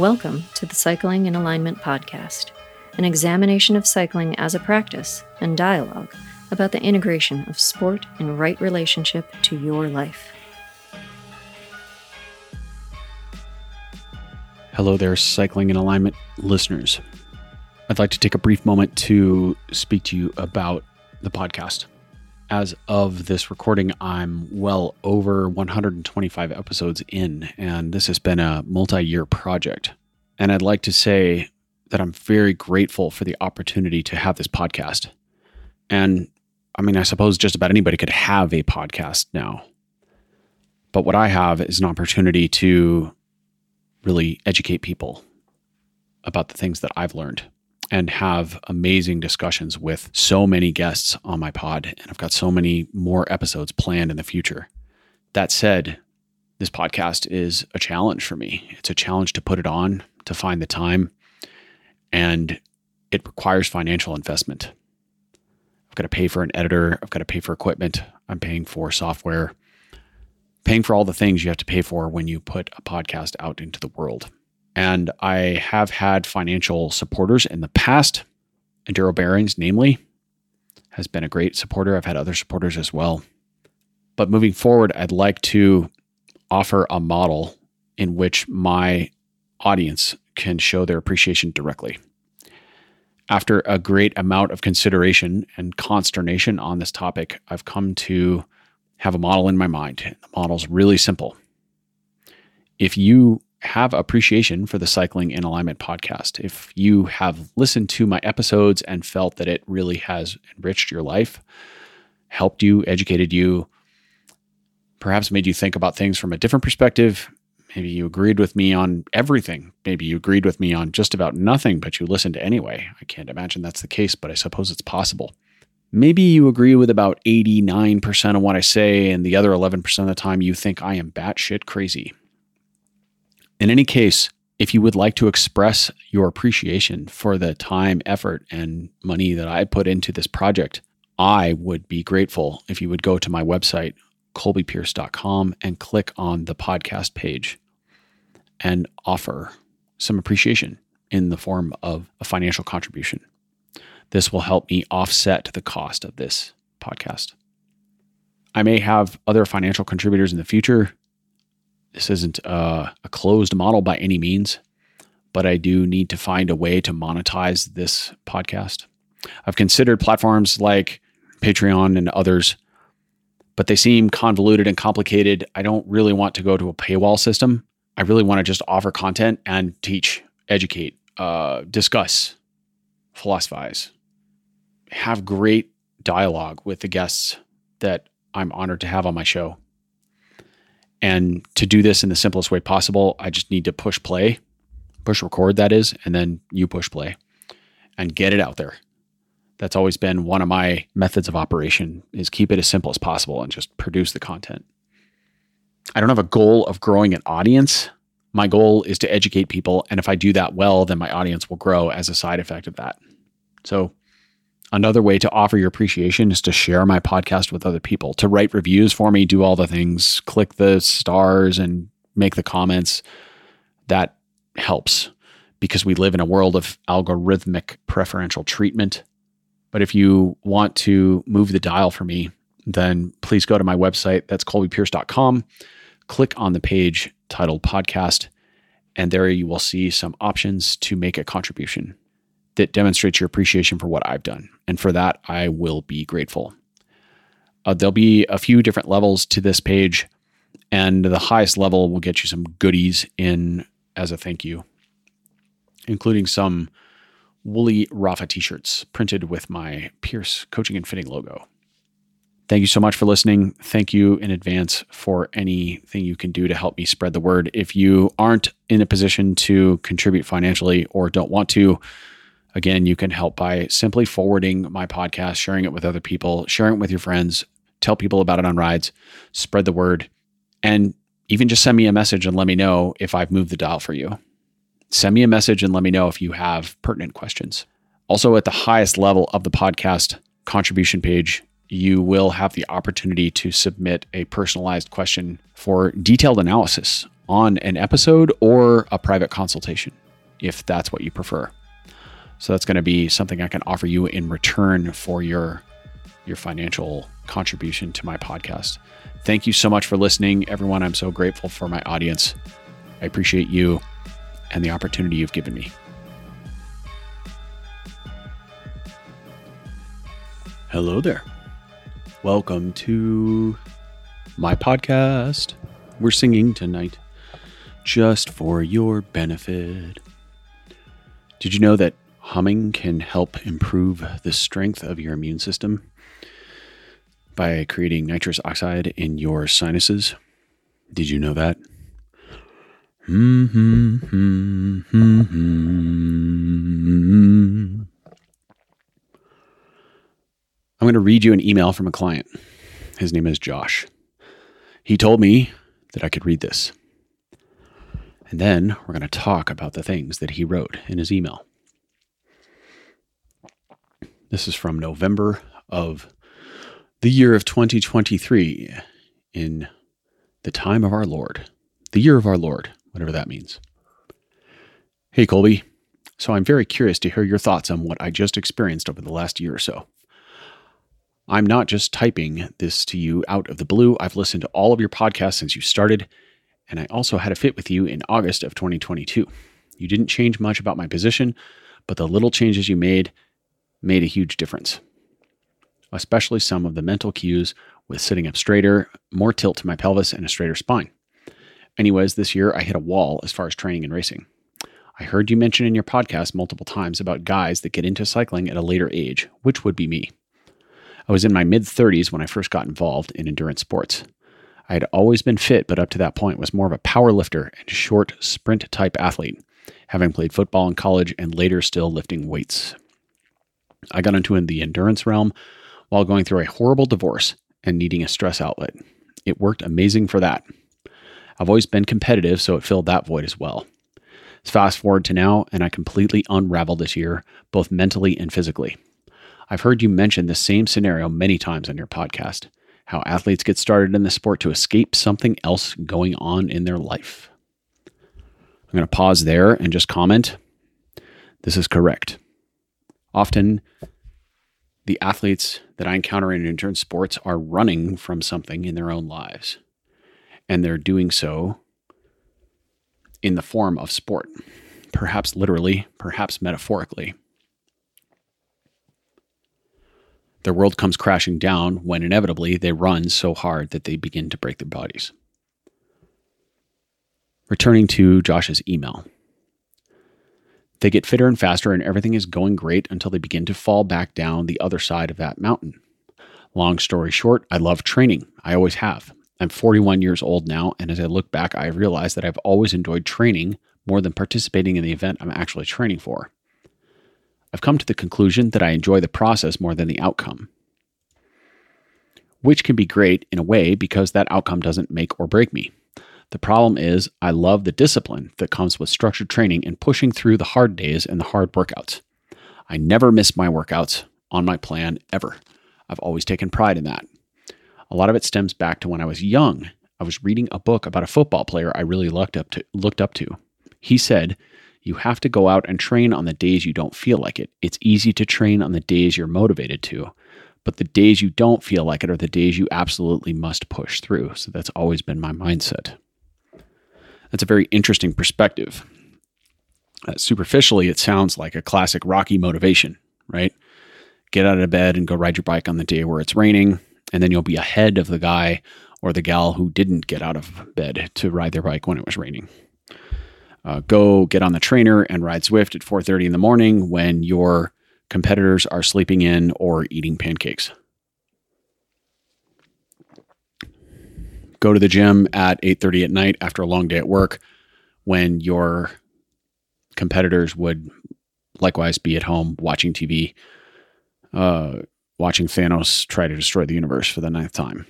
Welcome to the Cycling in Alignment podcast, an examination of cycling as a practice and dialogue about the integration of sport in right relationship to your life. Hello there, Cycling in Alignment listeners. I'd like to take a brief moment to speak to you about the podcast. As of this recording, I'm well over 125 episodes in, and this has been a multi year project. And I'd like to say that I'm very grateful for the opportunity to have this podcast. And I mean, I suppose just about anybody could have a podcast now. But what I have is an opportunity to really educate people about the things that I've learned and have amazing discussions with so many guests on my pod. And I've got so many more episodes planned in the future. That said, this podcast is a challenge for me. It's a challenge to put it on, to find the time, and it requires financial investment. I've got to pay for an editor, I've got to pay for equipment, I'm paying for software, paying for all the things you have to pay for when you put a podcast out into the world. And I have had financial supporters in the past. Enduro Bearings, namely, has been a great supporter. I've had other supporters as well. But moving forward, I'd like to offer a model in which my audience can show their appreciation directly. After a great amount of consideration and consternation on this topic, I've come to have a model in my mind. The model's really simple. If you have appreciation for the Cycling in Alignment podcast. If you have listened to my episodes and felt that it really has enriched your life, helped you, educated you, perhaps made you think about things from a different perspective, maybe you agreed with me on everything, maybe you agreed with me on just about nothing, but you listened anyway. I can't imagine that's the case, but I suppose it's possible. Maybe you agree with about 89% of what I say, and the other 11% of the time you think I am batshit crazy. In any case, if you would like to express your appreciation for the time, effort, and money that I put into this project, I would be grateful if you would go to my website, colbypierce.com, and click on the podcast page and offer some appreciation in the form of a financial contribution. This will help me offset the cost of this podcast. I may have other financial contributors in the future this isn't a, a closed model by any means, but I do need to find a way to monetize this podcast. I've considered platforms like Patreon and others, but they seem convoluted and complicated. I don't really want to go to a paywall system. I really want to just offer content and teach, educate, uh, discuss, philosophize, have great dialogue with the guests that I'm honored to have on my show. And to do this in the simplest way possible, I just need to push play, push record, that is, and then you push play and get it out there. That's always been one of my methods of operation is keep it as simple as possible and just produce the content. I don't have a goal of growing an audience. My goal is to educate people. And if I do that well, then my audience will grow as a side effect of that. So Another way to offer your appreciation is to share my podcast with other people, to write reviews for me, do all the things, click the stars and make the comments. That helps because we live in a world of algorithmic preferential treatment. But if you want to move the dial for me, then please go to my website. That's colbypierce.com. Click on the page titled podcast, and there you will see some options to make a contribution that demonstrates your appreciation for what I've done. And for that, I will be grateful. Uh, there'll be a few different levels to this page, and the highest level will get you some goodies in as a thank you, including some woolly Rapha t shirts printed with my Pierce coaching and fitting logo. Thank you so much for listening. Thank you in advance for anything you can do to help me spread the word. If you aren't in a position to contribute financially or don't want to, Again, you can help by simply forwarding my podcast, sharing it with other people, sharing it with your friends, tell people about it on rides, spread the word, and even just send me a message and let me know if I've moved the dial for you. Send me a message and let me know if you have pertinent questions. Also, at the highest level of the podcast contribution page, you will have the opportunity to submit a personalized question for detailed analysis on an episode or a private consultation if that's what you prefer. So that's going to be something I can offer you in return for your your financial contribution to my podcast. Thank you so much for listening, everyone. I'm so grateful for my audience. I appreciate you and the opportunity you've given me. Hello there. Welcome to my podcast. We're singing tonight just for your benefit. Did you know that humming can help improve the strength of your immune system by creating nitrous oxide in your sinuses? Did you know that? Mm-hmm, mm-hmm, mm-hmm. I'm going to read you an email from a client. His name is Josh. He told me that I could read this. And then we're going to talk about the things that he wrote in his email. This is from November of the year of 2023 in the time of our Lord, the year of our Lord, whatever that means. Hey, Colby. So I'm very curious to hear your thoughts on what I just experienced over the last year or so. I'm not just typing this to you out of the blue. I've listened to all of your podcasts since you started, and I also had a fit with you in August of 2022. You didn't change much about my position, but the little changes you made made a huge difference, especially some of the mental cues with sitting up straighter, more tilt to my pelvis, and a straighter spine. Anyways, this year I hit a wall as far as training and racing. I heard you mention in your podcast multiple times about guys that get into cycling at a later age, which would be me. I was in my mid 30s when I first got involved in endurance sports. I had always been fit, but up to that point was more of a power lifter and short sprint type athlete, having played football in college and later still lifting weights. I got into in the endurance realm while going through a horrible divorce and needing a stress outlet. It worked amazing for that. I've always been competitive, so it filled that void as well. Fast forward to now, and I completely unraveled this year, both mentally and physically. I've heard you mention the same scenario many times on your podcast how athletes get started in the sport to escape something else going on in their life. I'm going to pause there and just comment this is correct. Often, the athletes that I encounter in endurance sports are running from something in their own lives, and they're doing so in the form of sport, perhaps literally, perhaps metaphorically. Their world comes crashing down when inevitably they run so hard that they begin to break their bodies. Returning to Josh's email. They get fitter and faster, and everything is going great until they begin to fall back down the other side of that mountain. Long story short, I love training. I always have. I'm 41 years old now, and as I look back, I realize that I've always enjoyed training more than participating in the event I'm actually training for. I've come to the conclusion that I enjoy the process more than the outcome, which can be great in a way because that outcome doesn't make or break me. The problem is, I love the discipline that comes with structured training and pushing through the hard days and the hard workouts. I never miss my workouts on my plan ever. I've always taken pride in that. A lot of it stems back to when I was young. I was reading a book about a football player I really looked up to. Looked up to. He said, you have to go out and train on the days you don't feel like it. It's easy to train on the days you're motivated to, but the days you don't feel like it are the days you absolutely must push through. So that's always been my mindset. That's a very interesting perspective. Uh, superficially, it sounds like a classic Rocky motivation, right? Get out of bed and go ride your bike on the day where it's raining, and then you'll be ahead of the guy or the gal who didn't get out of bed to ride their bike when it was raining uh, go get on the trainer and ride Zwift at 4:30 in the morning when your competitors are sleeping in or eating pancakes. Go to the gym at 8:30 at night after a long day at work when your competitors would likewise be at home watching TV, uh, watching Thanos try to destroy the universe for the ninth time.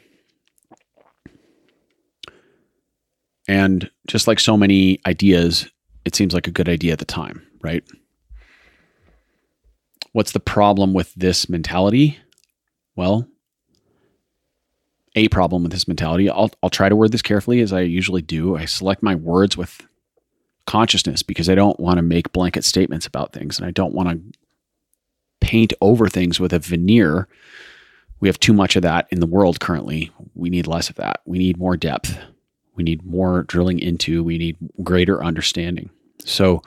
And just like so many ideas, it seems like a good idea at the time, right? What's the problem with this mentality? Well, a problem with this mentality. I'll, I'll try to word this carefully as I usually do. I select my words with consciousness because I don't want to make blanket statements about things and I don't want to paint over things with a veneer. We have too much of that in the world currently. We need less of that. We need more depth. We need more drilling into. We need greater understanding. So,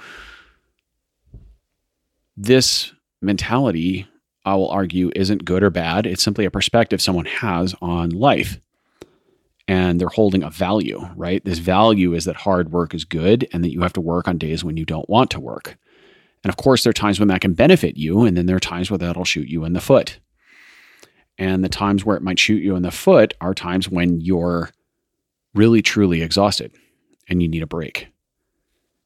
this mentality I will argue isn't good or bad. It's simply a perspective someone has on life. And they're holding a value, right? This value is that hard work is good and that you have to work on days when you don't want to work. And of course, there are times when that can benefit you, and then there are times where that'll shoot you in the foot. And the times where it might shoot you in the foot are times when you're really, truly exhausted and you need a break.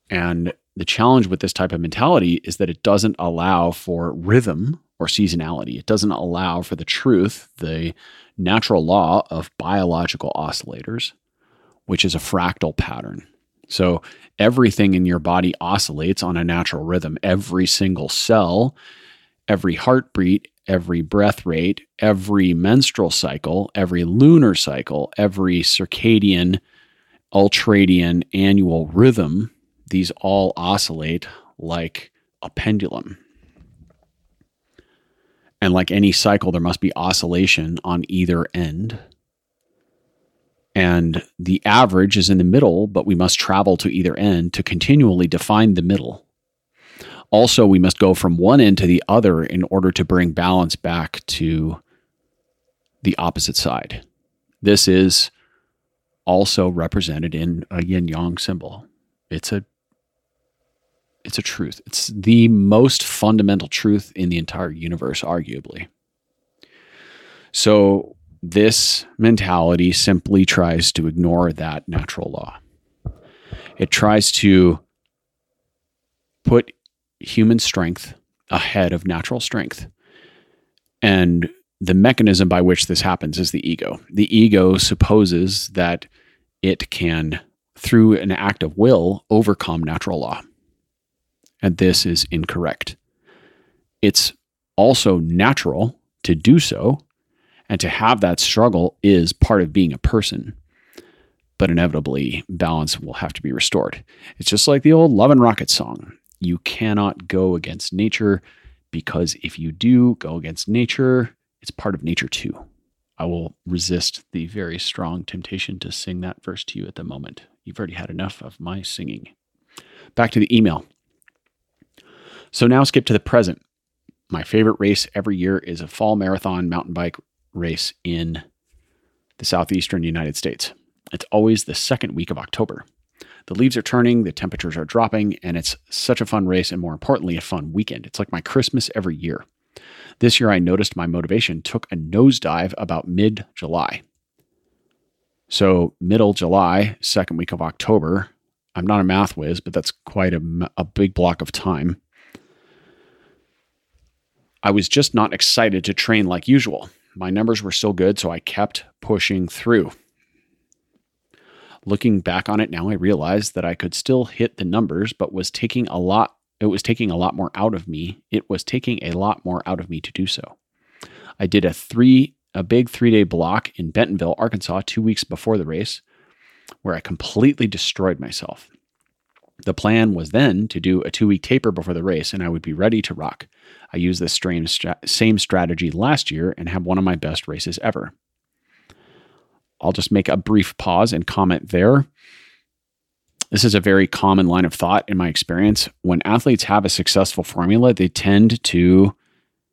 And the challenge with this type of mentality is that it doesn't allow for rhythm or seasonality. It doesn't allow for the truth, the natural law of biological oscillators, which is a fractal pattern. So everything in your body oscillates on a natural rhythm. Every single cell, every heartbeat, every breath rate, every menstrual cycle, every lunar cycle, every circadian, ultradian annual rhythm, these all oscillate like a pendulum. And like any cycle, there must be oscillation on either end. And the average is in the middle, but we must travel to either end to continually define the middle. Also, we must go from one end to the other in order to bring balance back to the opposite side. This is also represented in a yin yang symbol. It's a it's a truth. It's the most fundamental truth in the entire universe, arguably. So, this mentality simply tries to ignore that natural law. It tries to put human strength ahead of natural strength. And the mechanism by which this happens is the ego. The ego supposes that it can, through an act of will, overcome natural law and this is incorrect. It's also natural to do so, and to have that struggle is part of being a person. But inevitably, balance will have to be restored. It's just like the old Love and Rocket song. You cannot go against nature because if you do go against nature, it's part of nature too. I will resist the very strong temptation to sing that verse to you at the moment. You've already had enough of my singing. Back to the email. So now skip to the present. My favorite race every year is a fall marathon mountain bike race in the southeastern United States. It's always the second week of October. The leaves are turning, the temperatures are dropping, and it's such a fun race and more importantly, a fun weekend. It's like my Christmas every year. This year, I noticed my motivation took a nosedive about mid July. So, middle July, second week of October, I'm not a math whiz, but that's quite a, a big block of time. I was just not excited to train like usual. My numbers were still good, so I kept pushing through. Looking back on it now, I realized that I could still hit the numbers, but was taking a lot it was taking a lot more out of me. It was taking a lot more out of me to do so. I did a 3 a big 3-day block in Bentonville, Arkansas 2 weeks before the race where I completely destroyed myself. The plan was then to do a two week taper before the race, and I would be ready to rock. I used this same strategy last year and had one of my best races ever. I'll just make a brief pause and comment there. This is a very common line of thought in my experience. When athletes have a successful formula, they tend to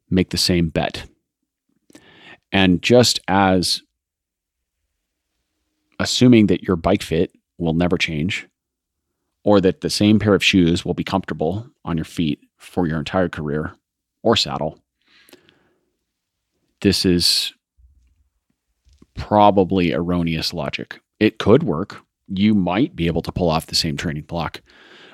make the same bet. And just as assuming that your bike fit will never change, or that the same pair of shoes will be comfortable on your feet for your entire career or saddle. This is probably erroneous logic. It could work. You might be able to pull off the same training block.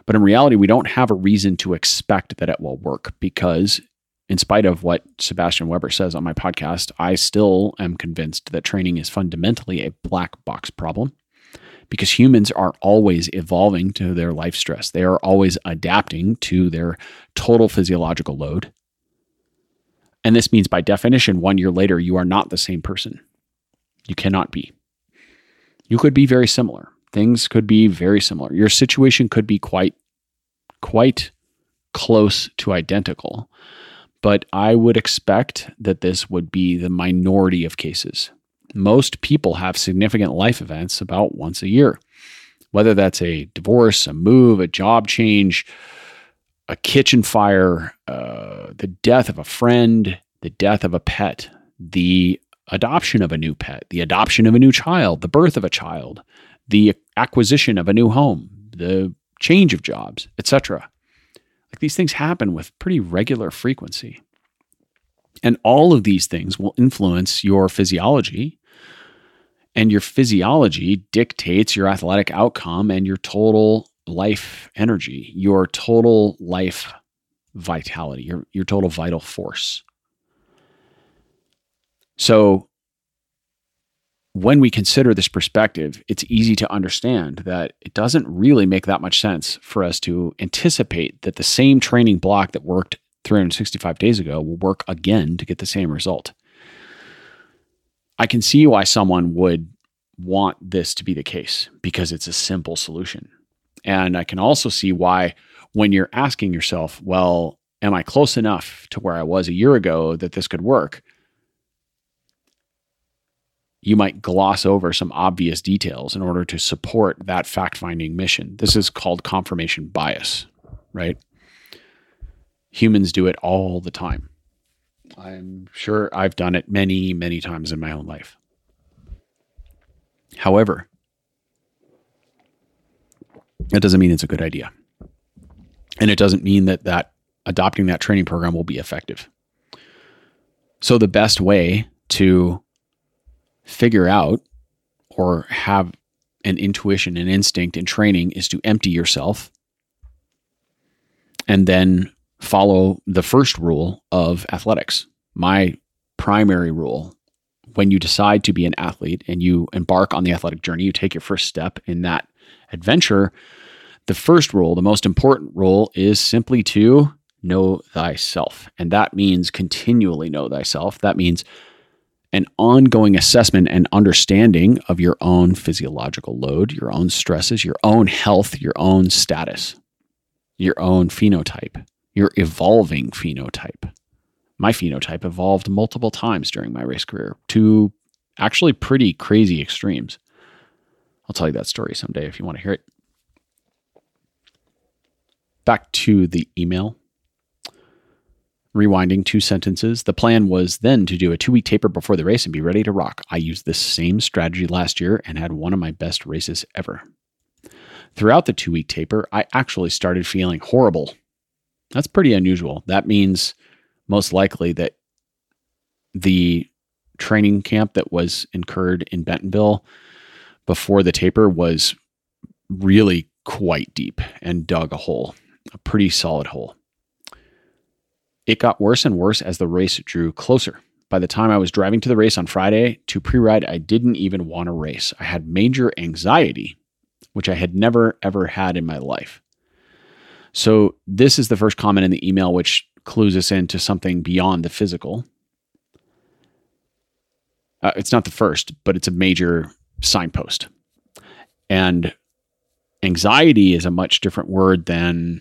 But in reality, we don't have a reason to expect that it will work because, in spite of what Sebastian Weber says on my podcast, I still am convinced that training is fundamentally a black box problem because humans are always evolving to their life stress. They are always adapting to their total physiological load. And this means, by definition, one year later, you are not the same person. You cannot be. You could be very similar. Things could be very similar. Your situation could be quite, quite close to identical. But I would expect that this would be the minority of cases. Most people have significant life events about once a year, whether that's a divorce, a move, a job change, a kitchen fire, uh, the death of a friend, the death of a pet, the adoption of a new pet, the adoption of a new child, the birth of a child, the acquisition of a new home, the change of jobs, etc. Like these things happen with pretty regular frequency. And all of these things will influence your physiology. And your physiology dictates your athletic outcome and your total life energy, your total life vitality, your, your total vital force. So, when we consider this perspective, it's easy to understand that it doesn't really make that much sense for us to anticipate that the same training block that worked 365 days ago will work again to get the same result. I can see why someone would want this to be the case because it's a simple solution. And I can also see why, when you're asking yourself, well, am I close enough to where I was a year ago that this could work? You might gloss over some obvious details in order to support that fact finding mission. This is called confirmation bias, right? Humans do it all the time. I'm sure I've done it many, many times in my own life. However, that doesn't mean it's a good idea. And it doesn't mean that that adopting that training program will be effective. So the best way to figure out or have an intuition, an instinct in training is to empty yourself and then follow the first rule of athletics. My primary rule when you decide to be an athlete and you embark on the athletic journey, you take your first step in that adventure, the first rule, the most important rule, is simply to know thyself. And that means continually know thyself. That means an ongoing assessment and understanding of your own physiological load, your own stresses, your own health, your own status, your own phenotype, your evolving phenotype. My phenotype evolved multiple times during my race career to actually pretty crazy extremes. I'll tell you that story someday if you want to hear it. Back to the email. Rewinding two sentences. The plan was then to do a two week taper before the race and be ready to rock. I used this same strategy last year and had one of my best races ever. Throughout the two week taper, I actually started feeling horrible. That's pretty unusual. That means most likely that the training camp that was incurred in Bentonville before the taper was really quite deep and dug a hole, a pretty solid hole. It got worse and worse as the race drew closer. By the time I was driving to the race on Friday to pre ride, I didn't even want to race. I had major anxiety, which I had never, ever had in my life. So, this is the first comment in the email, which clues us into something beyond the physical. Uh, it's not the first, but it's a major signpost. And anxiety is a much different word than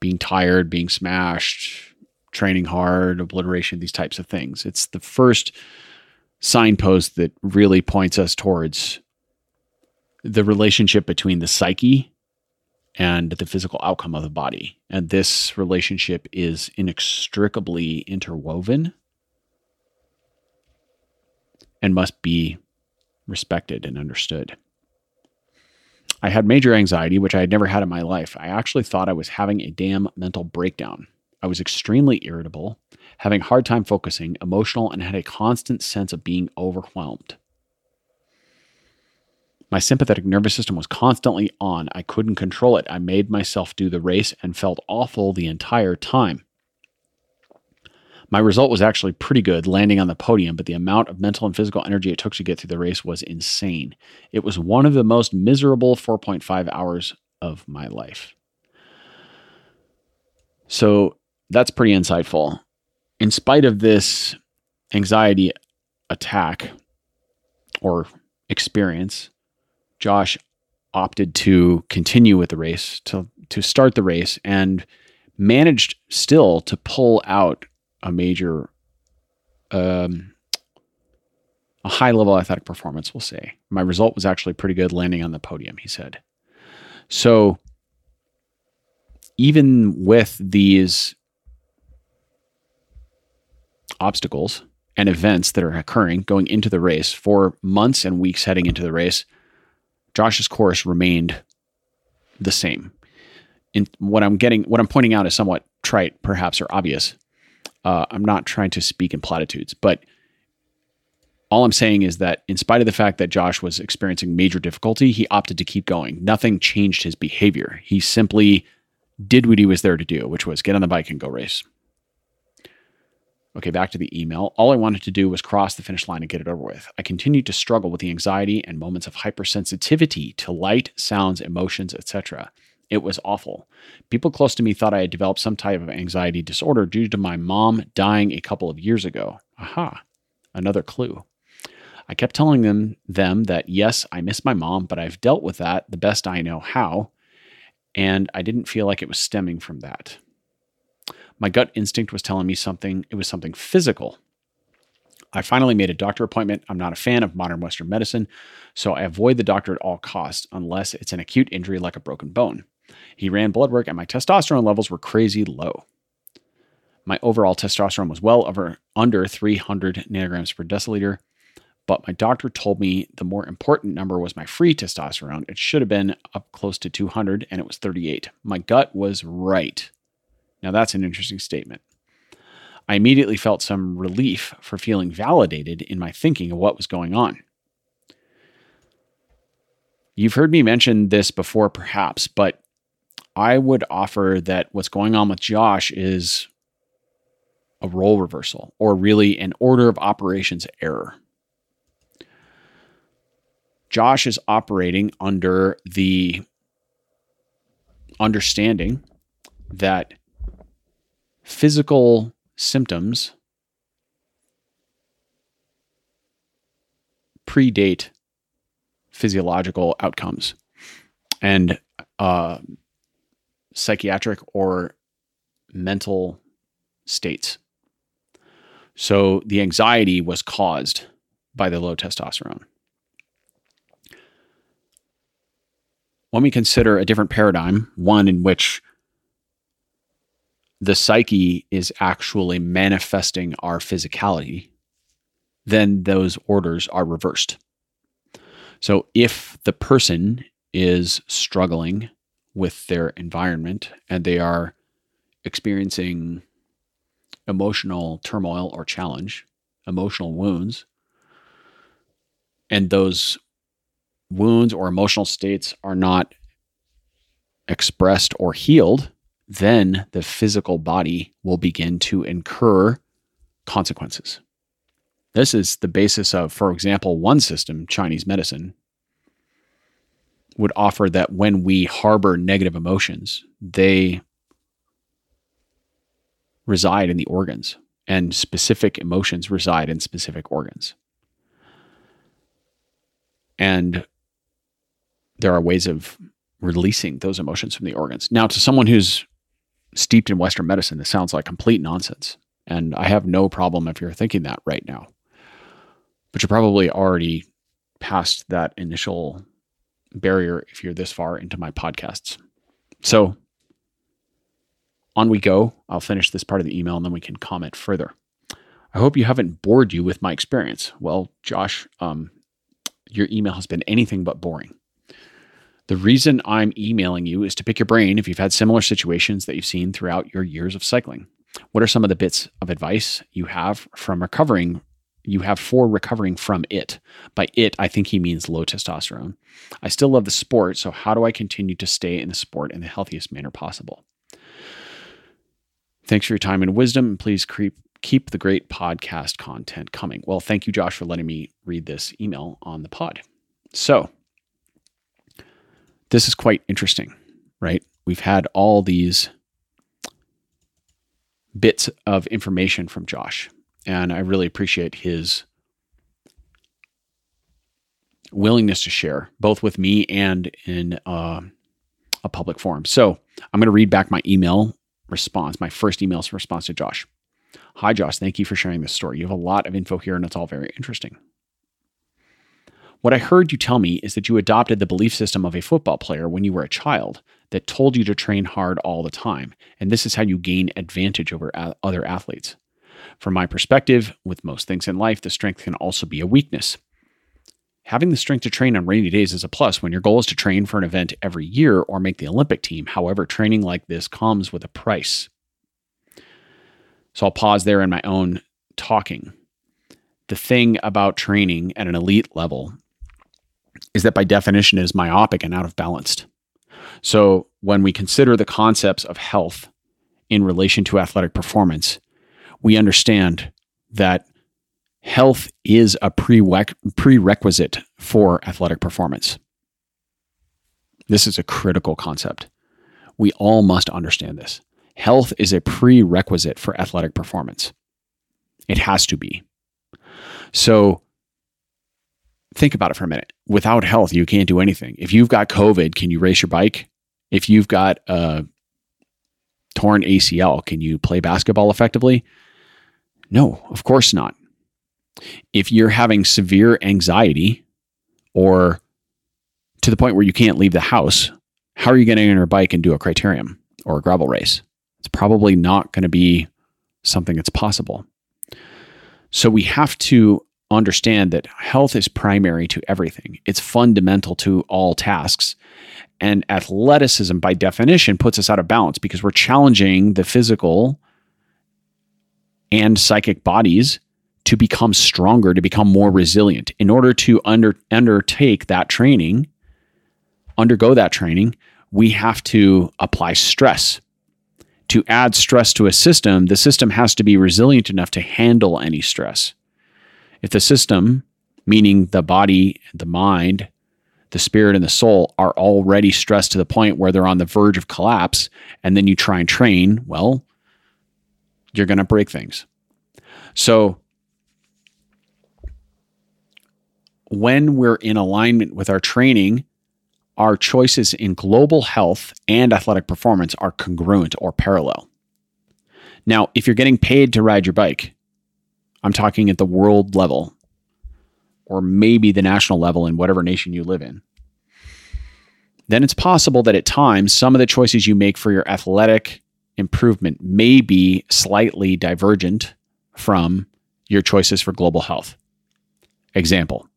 being tired, being smashed, training hard, obliteration, these types of things. It's the first signpost that really points us towards the relationship between the psyche and the physical outcome of the body. And this relationship is inextricably interwoven and must be respected and understood. I had major anxiety, which I had never had in my life. I actually thought I was having a damn mental breakdown. I was extremely irritable, having a hard time focusing, emotional, and had a constant sense of being overwhelmed. My sympathetic nervous system was constantly on. I couldn't control it. I made myself do the race and felt awful the entire time. My result was actually pretty good, landing on the podium, but the amount of mental and physical energy it took to get through the race was insane. It was one of the most miserable 4.5 hours of my life. So that's pretty insightful. In spite of this anxiety attack, or experience, Josh opted to continue with the race, to, to start the race, and managed still to pull out a major, um, a high level athletic performance, we'll say. My result was actually pretty good, landing on the podium, he said. So, even with these obstacles and events that are occurring going into the race for months and weeks heading into the race, Josh's course remained the same. What I'm getting, what I'm pointing out is somewhat trite, perhaps, or obvious. Uh, I'm not trying to speak in platitudes, but all I'm saying is that in spite of the fact that Josh was experiencing major difficulty, he opted to keep going. Nothing changed his behavior. He simply did what he was there to do, which was get on the bike and go race. Okay, back to the email. All I wanted to do was cross the finish line and get it over with. I continued to struggle with the anxiety and moments of hypersensitivity to light, sounds, emotions, etc. It was awful. People close to me thought I had developed some type of anxiety disorder due to my mom dying a couple of years ago. Aha, another clue. I kept telling them them that yes, I miss my mom, but I've dealt with that the best I know how, and I didn't feel like it was stemming from that. My gut instinct was telling me something, it was something physical. I finally made a doctor appointment. I'm not a fan of modern Western medicine, so I avoid the doctor at all costs unless it's an acute injury like a broken bone. He ran blood work, and my testosterone levels were crazy low. My overall testosterone was well over under 300 nanograms per deciliter, but my doctor told me the more important number was my free testosterone. It should have been up close to 200, and it was 38. My gut was right. Now, that's an interesting statement. I immediately felt some relief for feeling validated in my thinking of what was going on. You've heard me mention this before, perhaps, but I would offer that what's going on with Josh is a role reversal, or really an order of operations error. Josh is operating under the understanding that physical symptoms predate physiological outcomes and uh, psychiatric or mental states. So the anxiety was caused by the low testosterone. When we consider a different paradigm, one in which the psyche is actually manifesting our physicality, then those orders are reversed. So if the person is struggling with their environment and they are experiencing emotional turmoil or challenge, emotional wounds, and those wounds or emotional states are not expressed or healed, then the physical body will begin to incur consequences. This is the basis of, for example, one system, Chinese medicine, would offer that when we harbor negative emotions, they reside in the organs, and specific emotions reside in specific organs. And there are ways of releasing those emotions from the organs. Now, to someone who's steeped in Western medicine, this sounds like complete nonsense. And I have no problem if you're thinking that right now. But you're probably already past that initial barrier if you're this far into my podcasts. So on we go. I'll finish this part of the email and then we can comment further. I hope you haven't bored you with my experience. Well, Josh, um, your email has been anything but boring. The reason I'm emailing you is to pick your brain if you've had similar situations that you've seen throughout your years of cycling. What are some of the bits of advice you have from recovering? You have for recovering from it. By it, I think he means low testosterone. I still love the sport, so how do I continue to stay in the sport in the healthiest manner possible? Thanks for your time and wisdom, and please keep keep the great podcast content coming. Well, thank you, Josh, for letting me read this email on the pod. So, this is quite interesting, right? We've had all these bits of information from Josh, and I really appreciate his willingness to share, both with me and in uh, a public forum. So I'm going to read back my email response, my first email response to Josh. Hi, Josh. Thank you for sharing this story. You have a lot of info here, and it's all very interesting. What I heard you tell me is that you adopted the belief system of a football player when you were a child that told you to train hard all the time, and this is how you gain advantage over a- other athletes. From my perspective, with most things in life, the strength can also be a weakness. Having the strength to train on rainy days is a plus when your goal is to train for an event every year or make the Olympic team. However, training like this comes with a price. So I'll pause there in my own talking. The thing about training at an elite level is that by definition it is myopic and out of balance. So when we consider the concepts of health in relation to athletic performance, we understand that health is a prerequisite for athletic performance. This is a critical concept. We all must understand this. Health is a prerequisite for athletic performance. It has to be. So think about it for a minute. Without health, you can't do anything. If you've got COVID, can you race your bike? If you've got a torn ACL, can you play basketball effectively? No, of course not. If you're having severe anxiety or to the point where you can't leave the house, how are you going to on your bike and do a criterium or a gravel race? It's probably not going to be something that's possible. So we have to understand that health is primary to everything. It's fundamental to all tasks. And athleticism, by definition, puts us out of balance because we're challenging the physical and psychic bodies to become stronger, to become more resilient. In order to under, undertake that training, undergo that training, we have to apply stress. To add stress to a system, the system has to be resilient enough to handle any stress. If the system, meaning the body, the mind, the spirit, and the soul, are already stressed to the point where they're on the verge of collapse, and then you try and train, well, you're going to break things. So, when we're in alignment with our training, our choices in global health and athletic performance are congruent or parallel. Now, if you're getting paid to ride your bike, I'm talking at the world level or maybe the national level in whatever nation you live in. Then it's possible that at times some of the choices you make for your athletic improvement may be slightly divergent from your choices for global health. Example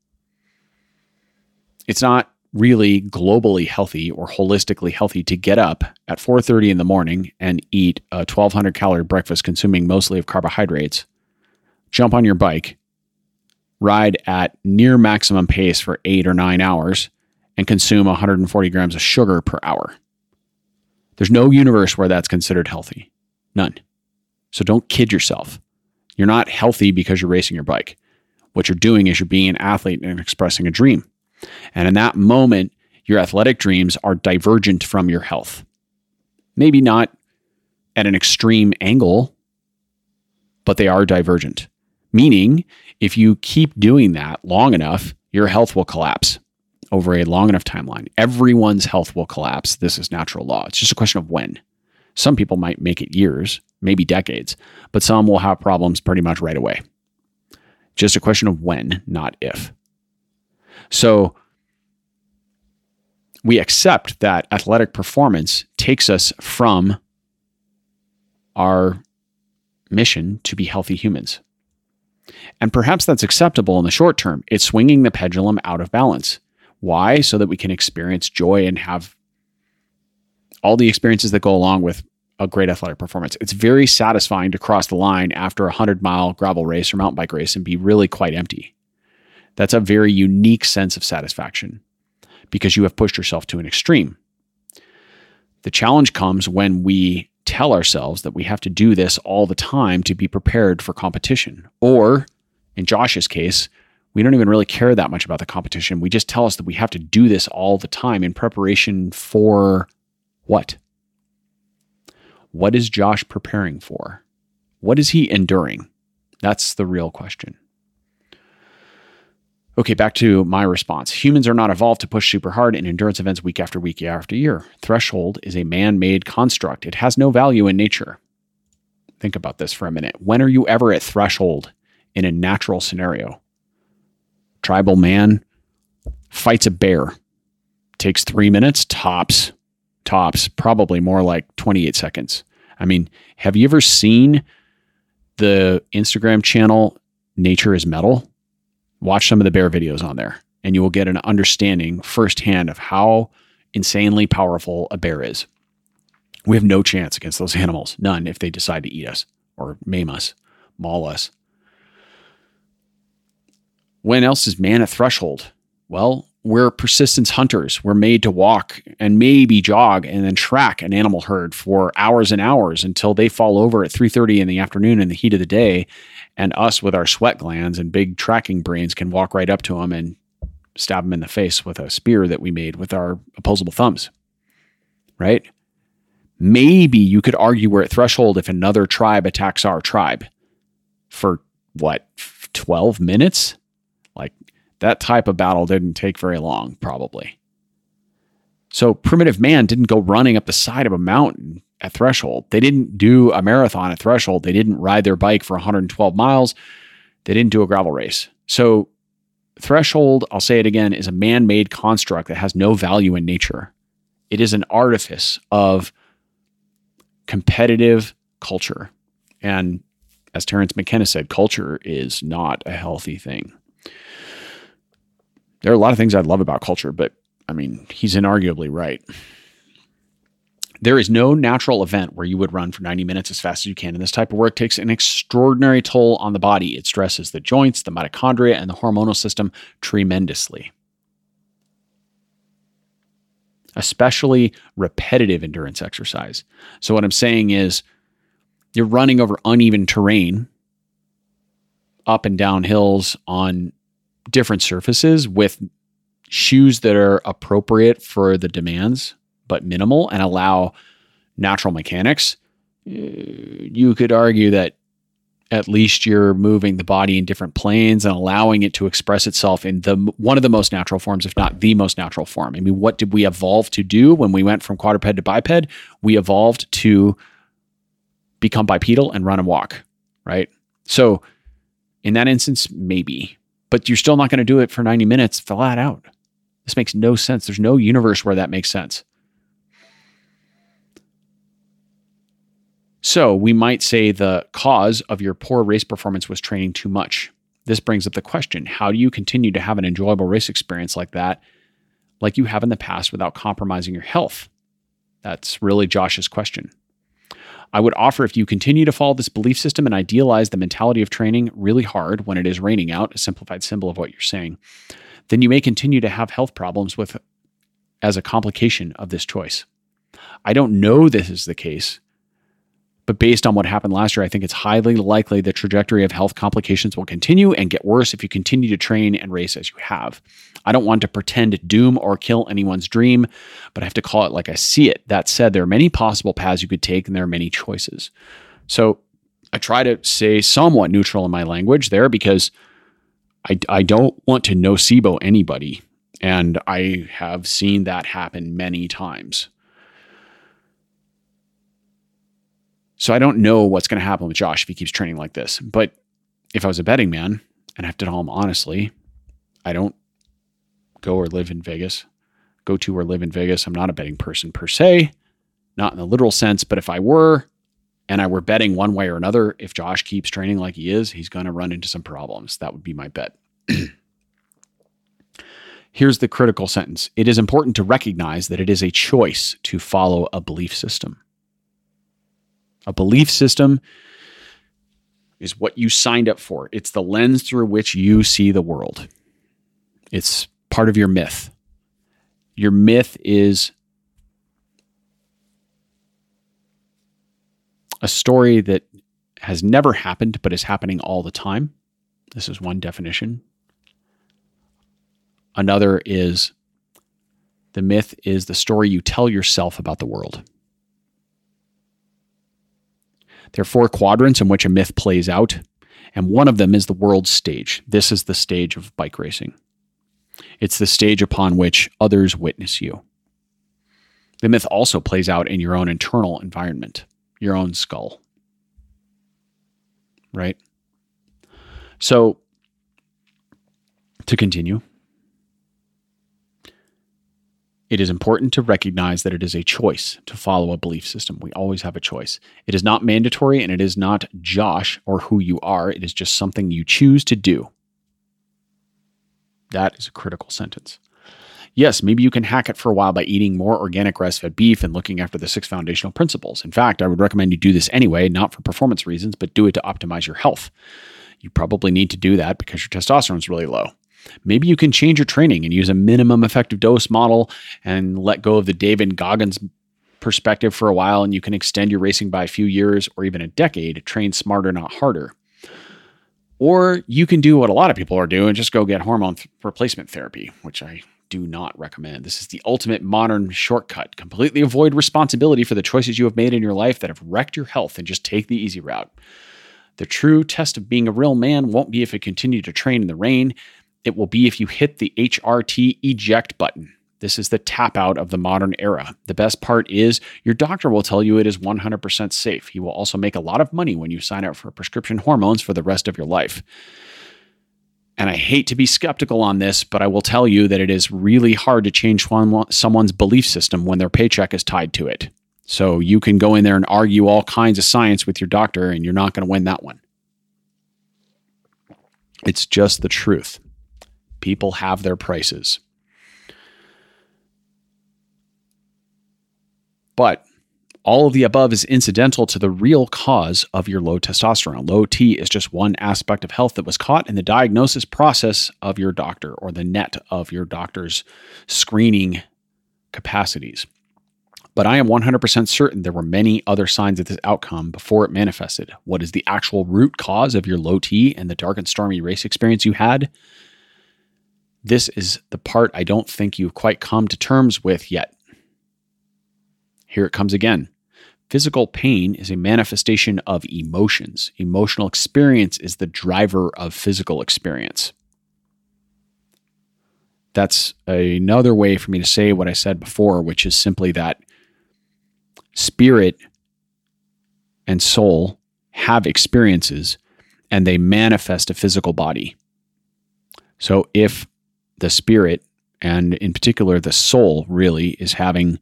It's not really globally healthy or holistically healthy to get up at 4:30 in the morning and eat a 1200 calorie breakfast consuming mostly of carbohydrates jump on your bike, ride at near maximum pace for eight or nine hours, and consume 140 grams of sugar per hour. There's no universe where that's considered healthy. None. So don't kid yourself. You're not healthy because you're racing your bike. What you're doing is you're being an athlete and expressing a dream. And in that moment, your athletic dreams are divergent from your health. Maybe not at an extreme angle, but they are divergent. Meaning, if you keep doing that long enough, your health will collapse over a long enough timeline. Everyone's health will collapse. This is natural law. It's just a question of when. Some people might make it years, maybe decades, but some will have problems pretty much right away. Just a question of when, not if. So we accept that athletic performance takes us from our mission to be healthy humans. And perhaps that's acceptable in the short term. It's swinging the pendulum out of balance. Why? So that we can experience joy and have all the experiences that go along with a great athletic performance. It's very satisfying to cross the line after a 100 mile gravel race or mountain bike race and be really quite empty. That's a very unique sense of satisfaction because you have pushed yourself to an extreme. The challenge comes when we tell ourselves that we have to do this all the time to be prepared for competition. Or in Josh's case, we don't even really care that much about the competition. We just tell us that we have to do this all the time in preparation for what? What is Josh preparing for? What is he enduring? That's the real question. Okay, back to my response. Humans are not evolved to push super hard in endurance events week after week, year after year. Threshold is a man made construct, it has no value in nature. Think about this for a minute. When are you ever at threshold in a natural scenario? Tribal man fights a bear, takes three minutes, tops, tops, probably more like 28 seconds. I mean, have you ever seen the Instagram channel Nature is Metal? Watch some of the bear videos on there, and you will get an understanding firsthand of how insanely powerful a bear is. We have no chance against those animals, none if they decide to eat us or maim us, maul us. When else is man a threshold? Well, we're persistence hunters. We're made to walk and maybe jog and then track an animal herd for hours and hours until they fall over at 3:30 in the afternoon in the heat of the day and us with our sweat glands and big tracking brains can walk right up to them and stab them in the face with a spear that we made with our opposable thumbs. Right? Maybe you could argue we're at threshold if another tribe attacks our tribe for what, 12 minutes? Like that type of battle didn't take very long, probably. So primitive man didn't go running up the side of a mountain at threshold. They didn't do a marathon at threshold. They didn't ride their bike for 112 miles. They didn't do a gravel race. So threshold, I'll say it again, is a man made construct that has no value in nature. It is an artifice of competitive culture. And as Terence McKenna said, culture is not a healthy thing. There are a lot of things I love about culture, but I mean, he's inarguably right. There is no natural event where you would run for 90 minutes as fast as you can. And this type of work takes an extraordinary toll on the body. It stresses the joints, the mitochondria, and the hormonal system tremendously. Especially repetitive endurance exercise. So, what I'm saying is, you're running over uneven terrain, up and down hills on different surfaces with shoes that are appropriate for the demands but minimal and allow natural mechanics, uh, you could argue that at least you're moving the body in different planes and allowing it to express itself in the one of the most natural forms if not the most natural form. I mean what did we evolve to do when we went from quadruped to biped? We evolved to become bipedal and run and walk right? So in that instance maybe but you're still not going to do it for 90 minutes flat out this makes no sense there's no universe where that makes sense So we might say the cause of your poor race performance was training too much. This brings up the question how do you continue to have an enjoyable race experience like that, like you have in the past, without compromising your health? That's really Josh's question. I would offer if you continue to follow this belief system and idealize the mentality of training really hard when it is raining out, a simplified symbol of what you're saying, then you may continue to have health problems with as a complication of this choice. I don't know this is the case but based on what happened last year, I think it's highly likely the trajectory of health complications will continue and get worse if you continue to train and race as you have. I don't want to pretend doom or kill anyone's dream, but I have to call it like I see it. That said, there are many possible paths you could take and there are many choices. So I try to say somewhat neutral in my language there because I, I don't want to nocebo anybody. And I have seen that happen many times. So I don't know what's going to happen with Josh if he keeps training like this. But if I was a betting man, and I have to tell him honestly, I don't go or live in Vegas, go to or live in Vegas. I'm not a betting person per se, not in the literal sense. But if I were, and I were betting one way or another, if Josh keeps training like he is, he's going to run into some problems. That would be my bet. Here's the critical sentence It is important to recognize that it is a choice to follow a belief system. A belief system is what you signed up for, it's the lens through which you see the world. It's part of your myth. Your myth is a story that has never happened but is happening all the time. This is one definition. Another is the myth is the story you tell yourself about the world. There are four quadrants in which a myth plays out, and one of them is the world stage. This is the stage of bike racing. it's the stage upon which others witness you. The myth also plays out in your own internal environment, your own skull. Right? So, to continue, it is important to recognize that it is a choice to follow a belief system. We always have a choice. It is not mandatory and it is not Josh or who you are. It is just something you choose to do. That is a critical sentence. Yes, maybe you can hack it for a while by eating more organic grass fed beef and looking after the six foundational principles. In fact, I would recommend you do this anyway, not for performance reasons, but do it to optimize your health. You probably need to do that because your testosterone is really low. Maybe you can change your training and use a minimum effective dose model and let go of the David Goggins perspective for a while, and you can extend your racing by a few years or even a decade, train smarter, not harder. Or you can do what a lot of people are doing, just go get hormone th- replacement therapy, which I do not recommend. This is the ultimate modern shortcut. Completely avoid responsibility for the choices you have made in your life that have wrecked your health and just take the easy route. The true test of being a real man won't be if you continue to train in the rain. It will be if you hit the HRT eject button. This is the tap out of the modern era. The best part is your doctor will tell you it is 100% safe. He will also make a lot of money when you sign up for prescription hormones for the rest of your life. And I hate to be skeptical on this, but I will tell you that it is really hard to change someone's belief system when their paycheck is tied to it. So you can go in there and argue all kinds of science with your doctor, and you're not going to win that one. It's just the truth. People have their prices. But all of the above is incidental to the real cause of your low testosterone. Low T is just one aspect of health that was caught in the diagnosis process of your doctor or the net of your doctor's screening capacities. But I am 100% certain there were many other signs of this outcome before it manifested. What is the actual root cause of your low T and the dark and stormy race experience you had? This is the part I don't think you've quite come to terms with yet. Here it comes again. Physical pain is a manifestation of emotions. Emotional experience is the driver of physical experience. That's another way for me to say what I said before, which is simply that spirit and soul have experiences and they manifest a physical body. So if the spirit, and in particular the soul, really is having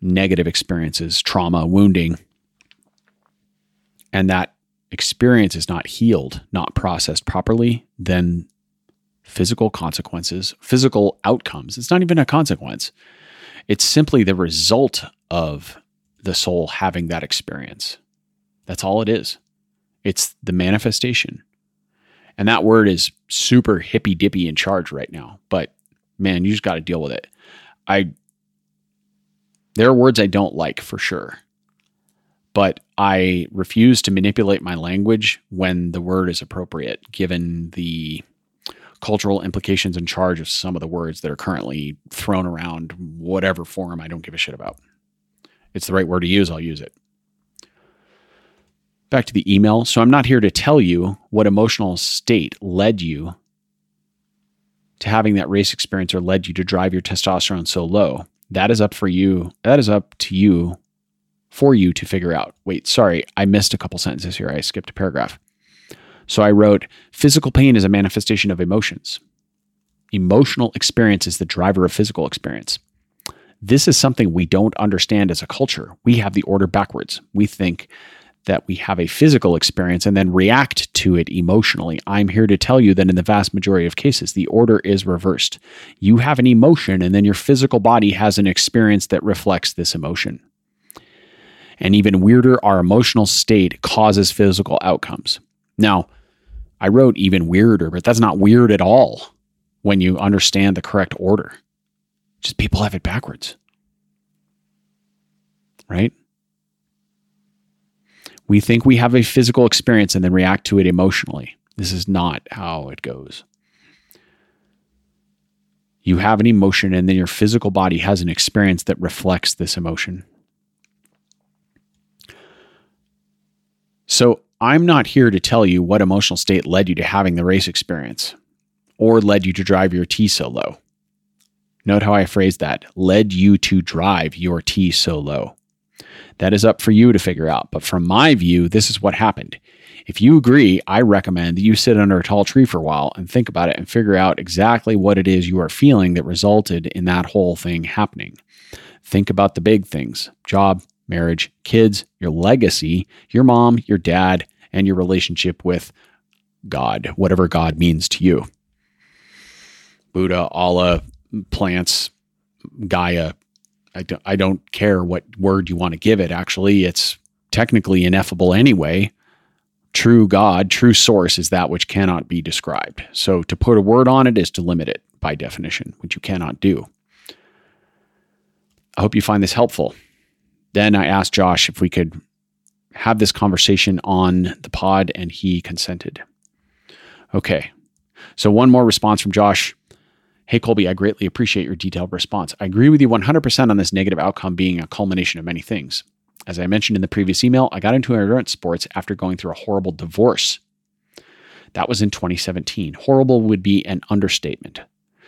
negative experiences, trauma, wounding, and that experience is not healed, not processed properly, then physical consequences, physical outcomes, it's not even a consequence. It's simply the result of the soul having that experience. That's all it is. It's the manifestation. And that word is super hippy dippy in charge right now. But man, you just got to deal with it. I there are words I don't like for sure, but I refuse to manipulate my language when the word is appropriate, given the cultural implications and charge of some of the words that are currently thrown around, whatever form I don't give a shit about. It's the right word to use, I'll use it. Back to the email. So I'm not here to tell you what emotional state led you to having that race experience or led you to drive your testosterone so low. That is up for you. That is up to you for you to figure out. Wait, sorry, I missed a couple sentences here. I skipped a paragraph. So I wrote physical pain is a manifestation of emotions. Emotional experience is the driver of physical experience. This is something we don't understand as a culture. We have the order backwards. We think that we have a physical experience and then react to it emotionally. I'm here to tell you that in the vast majority of cases, the order is reversed. You have an emotion, and then your physical body has an experience that reflects this emotion. And even weirder, our emotional state causes physical outcomes. Now, I wrote even weirder, but that's not weird at all when you understand the correct order. Just people have it backwards. Right? We think we have a physical experience and then react to it emotionally. This is not how it goes. You have an emotion, and then your physical body has an experience that reflects this emotion. So, I'm not here to tell you what emotional state led you to having the race experience. or led you to drive your T so low? Note how I phrased that led you to drive your T so low. That is up for you to figure out. But from my view, this is what happened. If you agree, I recommend that you sit under a tall tree for a while and think about it and figure out exactly what it is you are feeling that resulted in that whole thing happening. Think about the big things job, marriage, kids, your legacy, your mom, your dad, and your relationship with God, whatever God means to you. Buddha, Allah, plants, Gaia. I don't, I don't care what word you want to give it. Actually, it's technically ineffable anyway. True God, true source is that which cannot be described. So to put a word on it is to limit it by definition, which you cannot do. I hope you find this helpful. Then I asked Josh if we could have this conversation on the pod, and he consented. Okay. So, one more response from Josh. Hey, Colby, I greatly appreciate your detailed response. I agree with you 100% on this negative outcome being a culmination of many things. As I mentioned in the previous email, I got into endurance sports after going through a horrible divorce. That was in 2017. Horrible would be an understatement.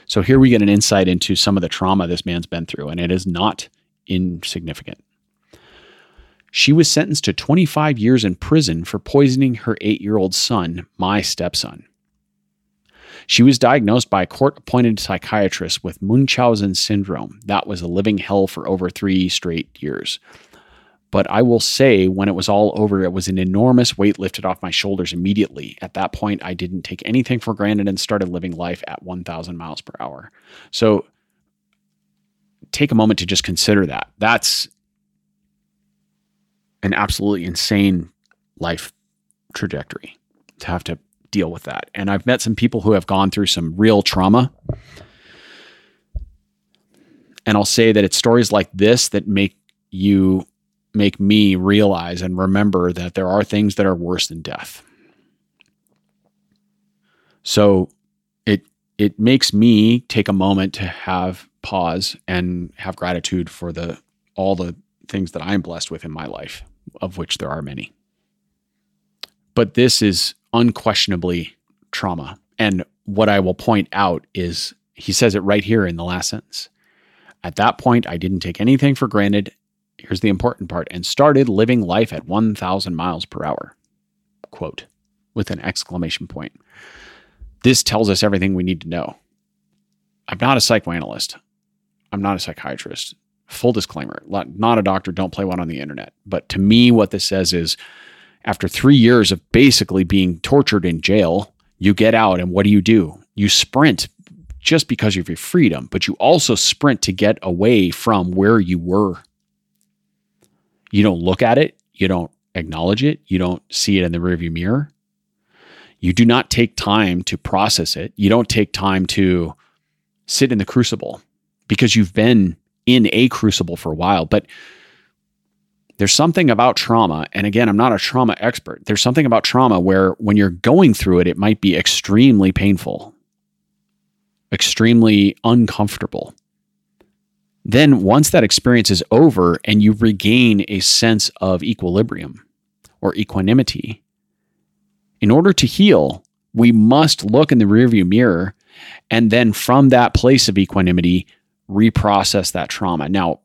So here we get an insight into some of the trauma this man's been through, and it is not insignificant. She was sentenced to 25 years in prison for poisoning her eight year old son, my stepson. She was diagnosed by a court appointed psychiatrist with Munchausen syndrome. That was a living hell for over three straight years. But I will say, when it was all over, it was an enormous weight lifted off my shoulders immediately. At that point, I didn't take anything for granted and started living life at 1,000 miles per hour. So take a moment to just consider that. That's an absolutely insane life trajectory to have to deal with that. And I've met some people who have gone through some real trauma. And I'll say that it's stories like this that make you make me realize and remember that there are things that are worse than death. So it it makes me take a moment to have pause and have gratitude for the all the things that I'm blessed with in my life, of which there are many. But this is unquestionably trauma. And what I will point out is he says it right here in the last sentence. At that point, I didn't take anything for granted. Here's the important part and started living life at 1,000 miles per hour. Quote, with an exclamation point. This tells us everything we need to know. I'm not a psychoanalyst. I'm not a psychiatrist. Full disclaimer, not a doctor, don't play one on the internet. But to me, what this says is after three years of basically being tortured in jail, you get out and what do you do? You sprint just because of your freedom, but you also sprint to get away from where you were. You don't look at it, you don't acknowledge it, you don't see it in the rearview mirror. You do not take time to process it. You don't take time to sit in the crucible because you've been in a crucible for a while. But there's something about trauma, and again, I'm not a trauma expert. There's something about trauma where when you're going through it, it might be extremely painful, extremely uncomfortable. Then, once that experience is over and you regain a sense of equilibrium or equanimity, in order to heal, we must look in the rearview mirror and then from that place of equanimity, reprocess that trauma. Now,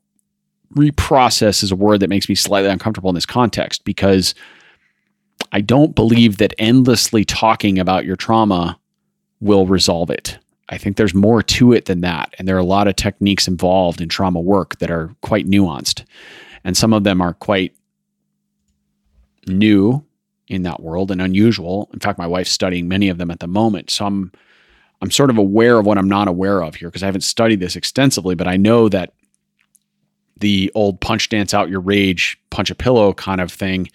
reprocess is a word that makes me slightly uncomfortable in this context because I don't believe that endlessly talking about your trauma will resolve it. I think there's more to it than that. And there are a lot of techniques involved in trauma work that are quite nuanced. And some of them are quite new in that world and unusual. In fact, my wife's studying many of them at the moment. So I'm I'm sort of aware of what I'm not aware of here because I haven't studied this extensively, but I know that the old punch dance out your rage, punch a pillow kind of thing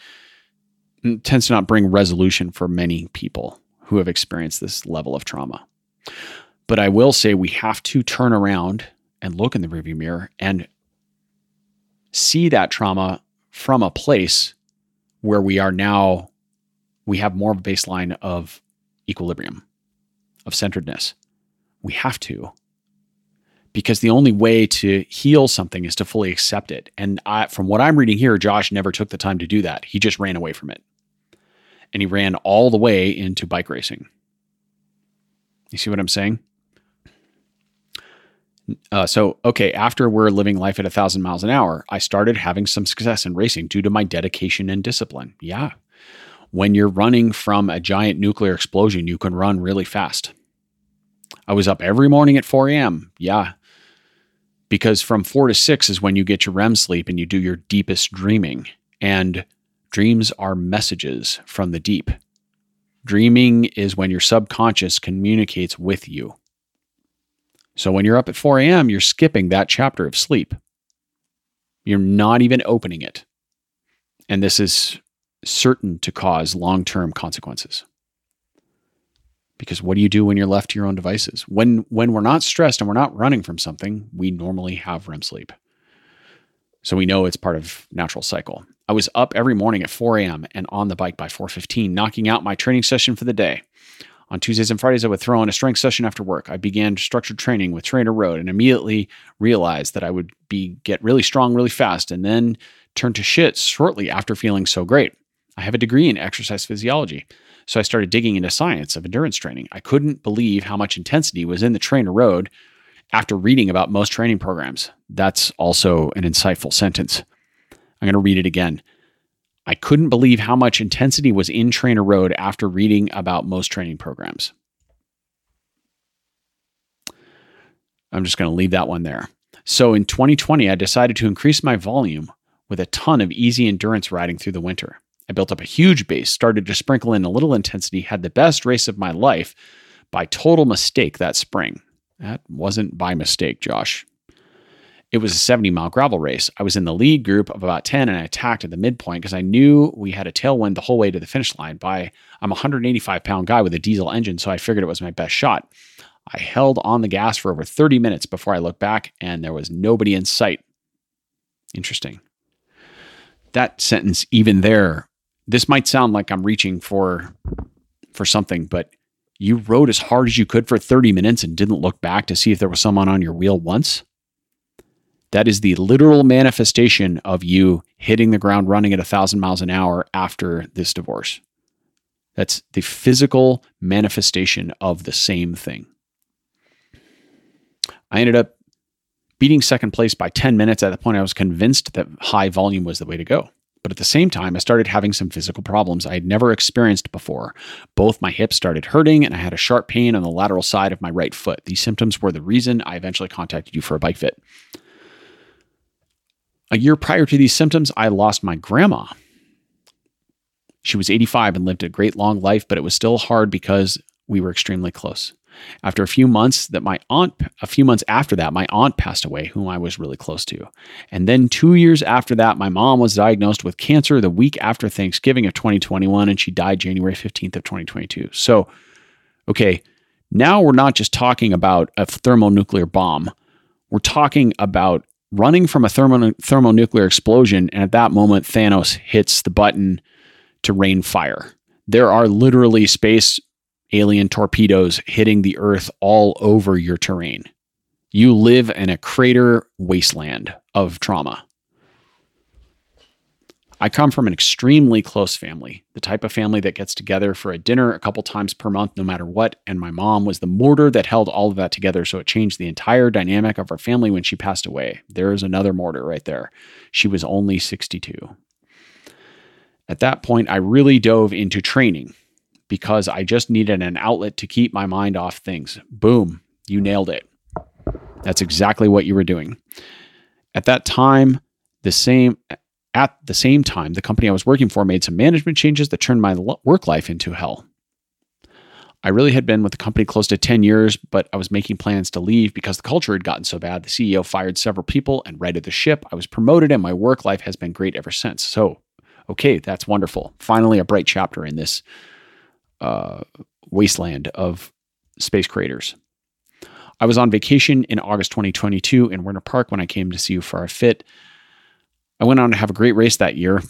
tends to not bring resolution for many people who have experienced this level of trauma. But I will say we have to turn around and look in the rearview mirror and see that trauma from a place where we are now, we have more of a baseline of equilibrium, of centeredness. We have to because the only way to heal something is to fully accept it. And I, from what I'm reading here, Josh never took the time to do that. He just ran away from it. And he ran all the way into bike racing. You see what I'm saying? Uh, so, okay, after we're living life at a thousand miles an hour, I started having some success in racing due to my dedication and discipline. Yeah. When you're running from a giant nuclear explosion, you can run really fast. I was up every morning at 4 a.m. Yeah. Because from 4 to 6 is when you get your REM sleep and you do your deepest dreaming. And dreams are messages from the deep. Dreaming is when your subconscious communicates with you. So when you're up at 4 a.m., you're skipping that chapter of sleep. You're not even opening it. And this is certain to cause long term consequences. Because what do you do when you're left to your own devices? When, when we're not stressed and we're not running from something, we normally have REM sleep. So we know it's part of natural cycle. I was up every morning at 4 a.m. and on the bike by 4:15, knocking out my training session for the day. On Tuesdays and Fridays, I would throw in a strength session after work. I began structured training with Trainer Road and immediately realized that I would be get really strong really fast and then turn to shit shortly after feeling so great. I have a degree in exercise physiology. So I started digging into science of endurance training. I couldn't believe how much intensity was in the trainer road after reading about most training programs. That's also an insightful sentence. I'm going to read it again. I couldn't believe how much intensity was in Trainer Road after reading about most training programs. I'm just going to leave that one there. So in 2020, I decided to increase my volume with a ton of easy endurance riding through the winter. I built up a huge base, started to sprinkle in a little intensity, had the best race of my life by total mistake that spring. That wasn't by mistake, Josh. It was a 70 mile gravel race. I was in the lead group of about 10 and I attacked at the midpoint because I knew we had a tailwind the whole way to the finish line. By I'm a 185 pound guy with a diesel engine, so I figured it was my best shot. I held on the gas for over 30 minutes before I looked back and there was nobody in sight. Interesting. That sentence, even there, this might sound like I'm reaching for for something, but you rode as hard as you could for 30 minutes and didn't look back to see if there was someone on your wheel once. That is the literal manifestation of you hitting the ground running at a thousand miles an hour after this divorce. That's the physical manifestation of the same thing. I ended up beating second place by 10 minutes at the point I was convinced that high volume was the way to go. But at the same time, I started having some physical problems I had never experienced before. Both my hips started hurting, and I had a sharp pain on the lateral side of my right foot. These symptoms were the reason I eventually contacted you for a bike fit. A year prior to these symptoms, I lost my grandma. She was 85 and lived a great long life, but it was still hard because we were extremely close. After a few months that my aunt a few months after that my aunt passed away whom I was really close to. And then 2 years after that my mom was diagnosed with cancer the week after Thanksgiving of 2021 and she died January 15th of 2022. So okay, now we're not just talking about a thermonuclear bomb. We're talking about running from a thermo- thermonuclear explosion, and at that moment, Thanos hits the button to rain fire. There are literally space alien torpedoes hitting the Earth all over your terrain. You live in a crater wasteland of trauma. I come from an extremely close family, the type of family that gets together for a dinner a couple times per month, no matter what. And my mom was the mortar that held all of that together. So it changed the entire dynamic of our family when she passed away. There's another mortar right there. She was only 62. At that point, I really dove into training because I just needed an outlet to keep my mind off things. Boom, you nailed it. That's exactly what you were doing. At that time, the same at the same time, the company I was working for made some management changes that turned my work life into hell. I really had been with the company close to 10 years, but I was making plans to leave because the culture had gotten so bad. The CEO fired several people and righted the ship. I was promoted, and my work life has been great ever since. So, okay, that's wonderful. Finally, a bright chapter in this uh, wasteland of space craters. I was on vacation in August 2022 in Winter Park when I came to see you for a fit. I went on to have a great race that year.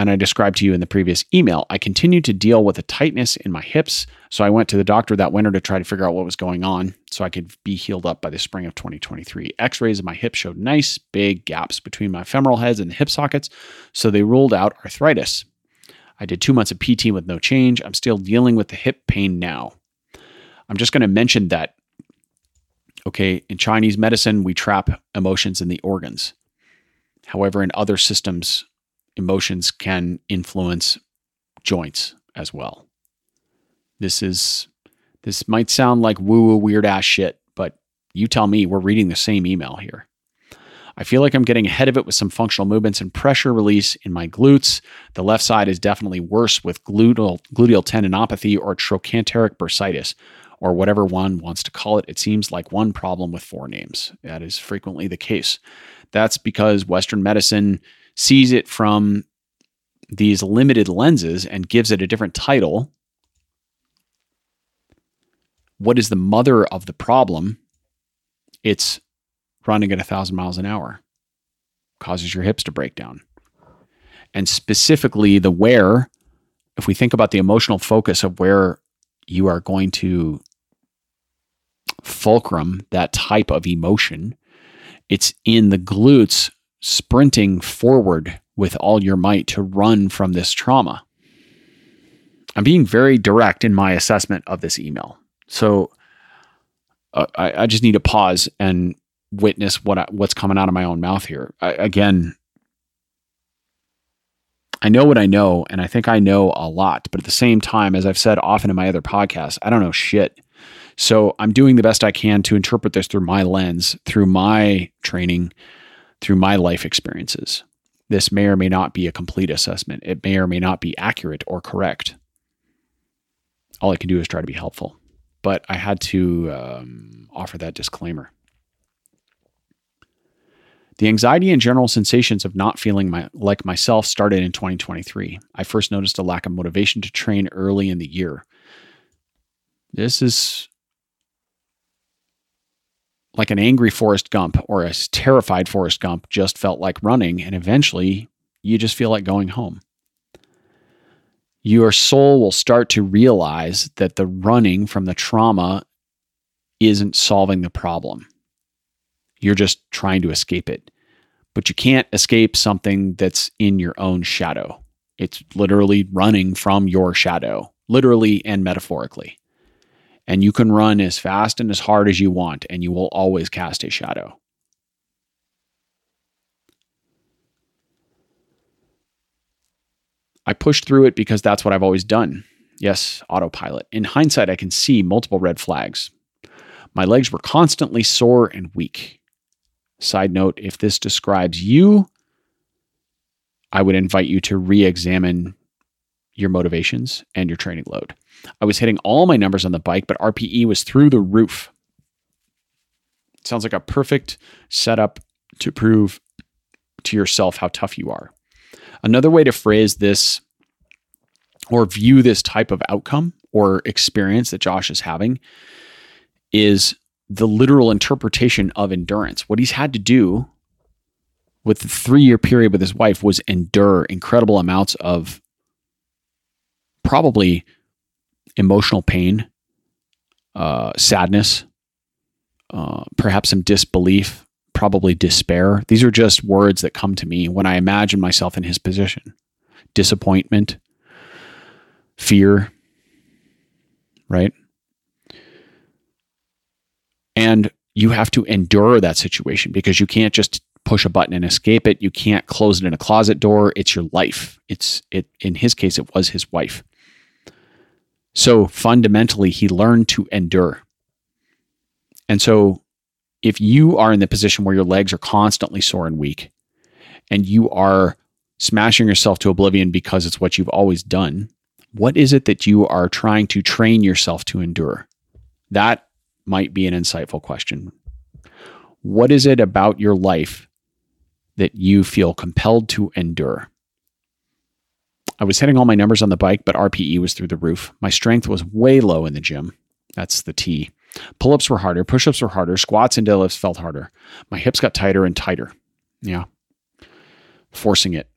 And I described to you in the previous email, I continued to deal with a tightness in my hips. So I went to the doctor that winter to try to figure out what was going on so I could be healed up by the spring of 2023. X rays of my hip showed nice big gaps between my femoral heads and the hip sockets. So they ruled out arthritis. I did two months of PT with no change. I'm still dealing with the hip pain now. I'm just going to mention that, okay, in Chinese medicine, we trap emotions in the organs. However, in other systems, emotions can influence joints as well. This is this might sound like woo woo weird ass shit, but you tell me we're reading the same email here. I feel like I'm getting ahead of it with some functional movements and pressure release in my glutes. The left side is definitely worse with gluteal, gluteal tendinopathy or trochanteric bursitis, or whatever one wants to call it. It seems like one problem with four names. That is frequently the case. That's because Western medicine sees it from these limited lenses and gives it a different title. What is the mother of the problem? It's running at a thousand miles an hour causes your hips to break down. And specifically, the where, if we think about the emotional focus of where you are going to fulcrum that type of emotion, it's in the glutes sprinting forward with all your might to run from this trauma. I'm being very direct in my assessment of this email. So uh, I, I, just need to pause and witness what I, what's coming out of my own mouth here. I, again, I know what I know, and I think I know a lot. But at the same time, as I've said often in my other podcasts, I don't know shit. So I'm doing the best I can to interpret this through my lens, through my training, through my life experiences. This may or may not be a complete assessment. It may or may not be accurate or correct. All I can do is try to be helpful. But I had to um, offer that disclaimer. The anxiety and general sensations of not feeling my, like myself started in 2023. I first noticed a lack of motivation to train early in the year. This is like an angry Forrest Gump or a terrified Forrest Gump just felt like running, and eventually you just feel like going home. Your soul will start to realize that the running from the trauma isn't solving the problem. You're just trying to escape it. But you can't escape something that's in your own shadow. It's literally running from your shadow, literally and metaphorically. And you can run as fast and as hard as you want, and you will always cast a shadow. I pushed through it because that's what I've always done. Yes, autopilot. In hindsight, I can see multiple red flags. My legs were constantly sore and weak. Side note if this describes you, I would invite you to re examine your motivations and your training load. I was hitting all my numbers on the bike, but RPE was through the roof. Sounds like a perfect setup to prove to yourself how tough you are. Another way to phrase this or view this type of outcome or experience that Josh is having is the literal interpretation of endurance. What he's had to do with the three year period with his wife was endure incredible amounts of probably emotional pain, uh, sadness, uh, perhaps some disbelief, probably despair. These are just words that come to me when I imagine myself in his position disappointment, fear, right? And you have to endure that situation because you can't just push a button and escape it. You can't close it in a closet door. It's your life. It's it in his case it was his wife. So fundamentally he learned to endure. And so if you are in the position where your legs are constantly sore and weak and you are smashing yourself to oblivion because it's what you've always done, what is it that you are trying to train yourself to endure? That might be an insightful question. What is it about your life that you feel compelled to endure? I was hitting all my numbers on the bike, but RPE was through the roof. My strength was way low in the gym. That's the T. Pull ups were harder, push ups were harder, squats and deadlifts felt harder. My hips got tighter and tighter. Yeah. Forcing it.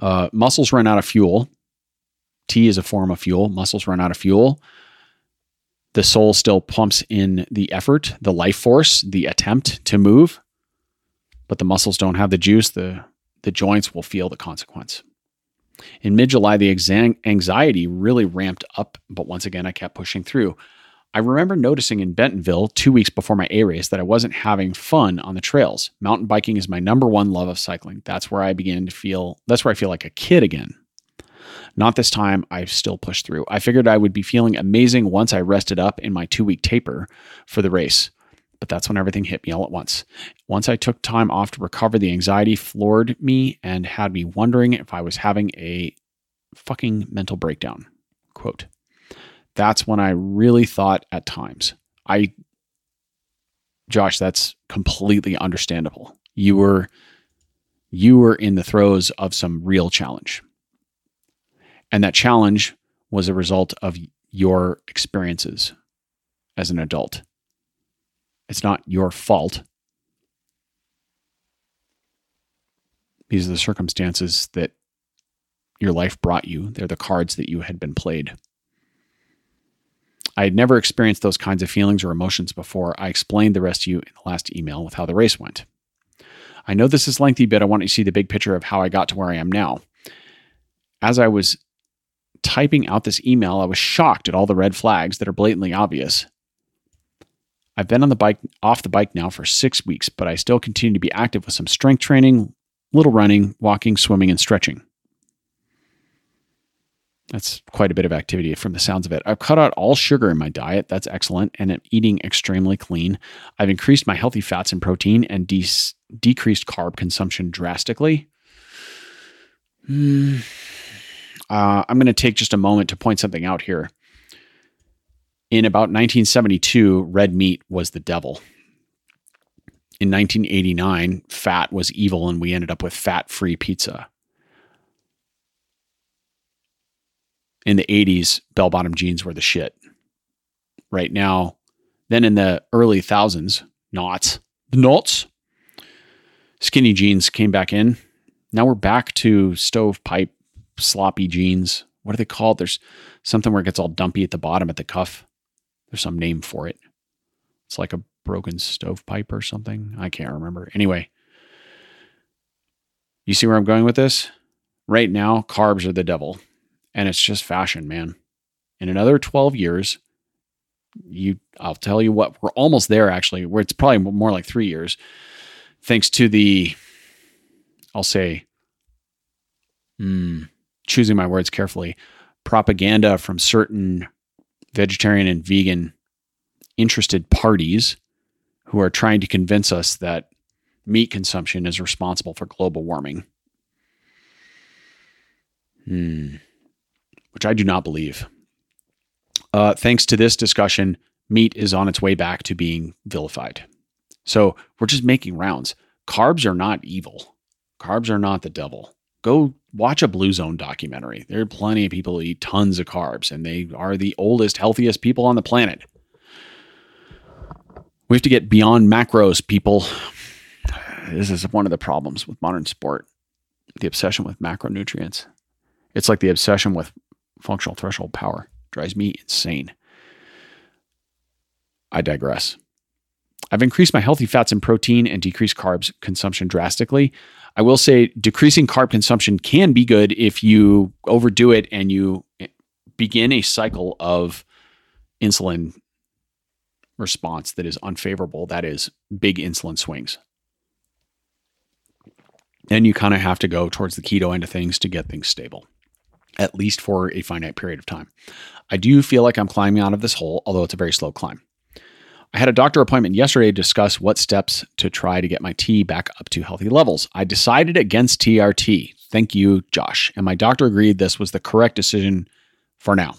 Uh, muscles run out of fuel. T is a form of fuel. Muscles run out of fuel the soul still pumps in the effort, the life force, the attempt to move, but the muscles don't have the juice. The, the joints will feel the consequence. In mid July, the anxiety really ramped up, but once again, I kept pushing through. I remember noticing in Bentonville two weeks before my A race that I wasn't having fun on the trails. Mountain biking is my number one love of cycling. That's where I began to feel, that's where I feel like a kid again. Not this time, I still pushed through. I figured I would be feeling amazing once I rested up in my two week taper for the race. But that's when everything hit me all at once. Once I took time off to recover, the anxiety floored me and had me wondering if I was having a fucking mental breakdown. Quote. That's when I really thought at times. I, Josh, that's completely understandable. You were, you were in the throes of some real challenge. And that challenge was a result of your experiences as an adult. It's not your fault. These are the circumstances that your life brought you. They're the cards that you had been played. I had never experienced those kinds of feelings or emotions before. I explained the rest to you in the last email with how the race went. I know this is lengthy, but I want you to see the big picture of how I got to where I am now. As I was typing out this email, I was shocked at all the red flags that are blatantly obvious. I've been on the bike off the bike now for 6 weeks, but I still continue to be active with some strength training, little running, walking, swimming and stretching. That's quite a bit of activity from the sounds of it. I've cut out all sugar in my diet. That's excellent. And I'm eating extremely clean. I've increased my healthy fats and protein and de- decreased carb consumption drastically. Hmm. Uh, I'm going to take just a moment to point something out here in about 1972, red meat was the devil. In 1989, fat was evil, and we ended up with fat free pizza. In the 80s, bell bottom jeans were the shit. Right now, then in the early thousands, knots, the knots, skinny jeans came back in. Now we're back to stovepipe, sloppy jeans. What are they called? There's something where it gets all dumpy at the bottom at the cuff. There's some name for it. It's like a broken stovepipe or something. I can't remember. Anyway, you see where I'm going with this? Right now, carbs are the devil, and it's just fashion, man. In another 12 years, you I'll tell you what, we're almost there actually, where it's probably more like 3 years thanks to the I'll say hmm, choosing my words carefully, propaganda from certain vegetarian and vegan interested parties who are trying to convince us that meat consumption is responsible for global warming. Hmm. Which I do not believe. Uh, thanks to this discussion, meat is on its way back to being vilified. So we're just making rounds. Carbs are not evil. Carbs are not the devil. Go watch a Blue Zone documentary. There are plenty of people who eat tons of carbs, and they are the oldest, healthiest people on the planet. We have to get beyond macros, people. This is one of the problems with modern sport the obsession with macronutrients. It's like the obsession with functional threshold power. Drives me insane. I digress. I've increased my healthy fats and protein and decreased carbs consumption drastically. I will say decreasing carb consumption can be good if you overdo it and you eh, begin a cycle of insulin response that is unfavorable. That is big insulin swings. Then you kind of have to go towards the keto end of things to get things stable, at least for a finite period of time. I do feel like I'm climbing out of this hole, although it's a very slow climb. I had a doctor appointment yesterday to discuss what steps to try to get my T back up to healthy levels. I decided against TRT. Thank you, Josh. And my doctor agreed this was the correct decision for now.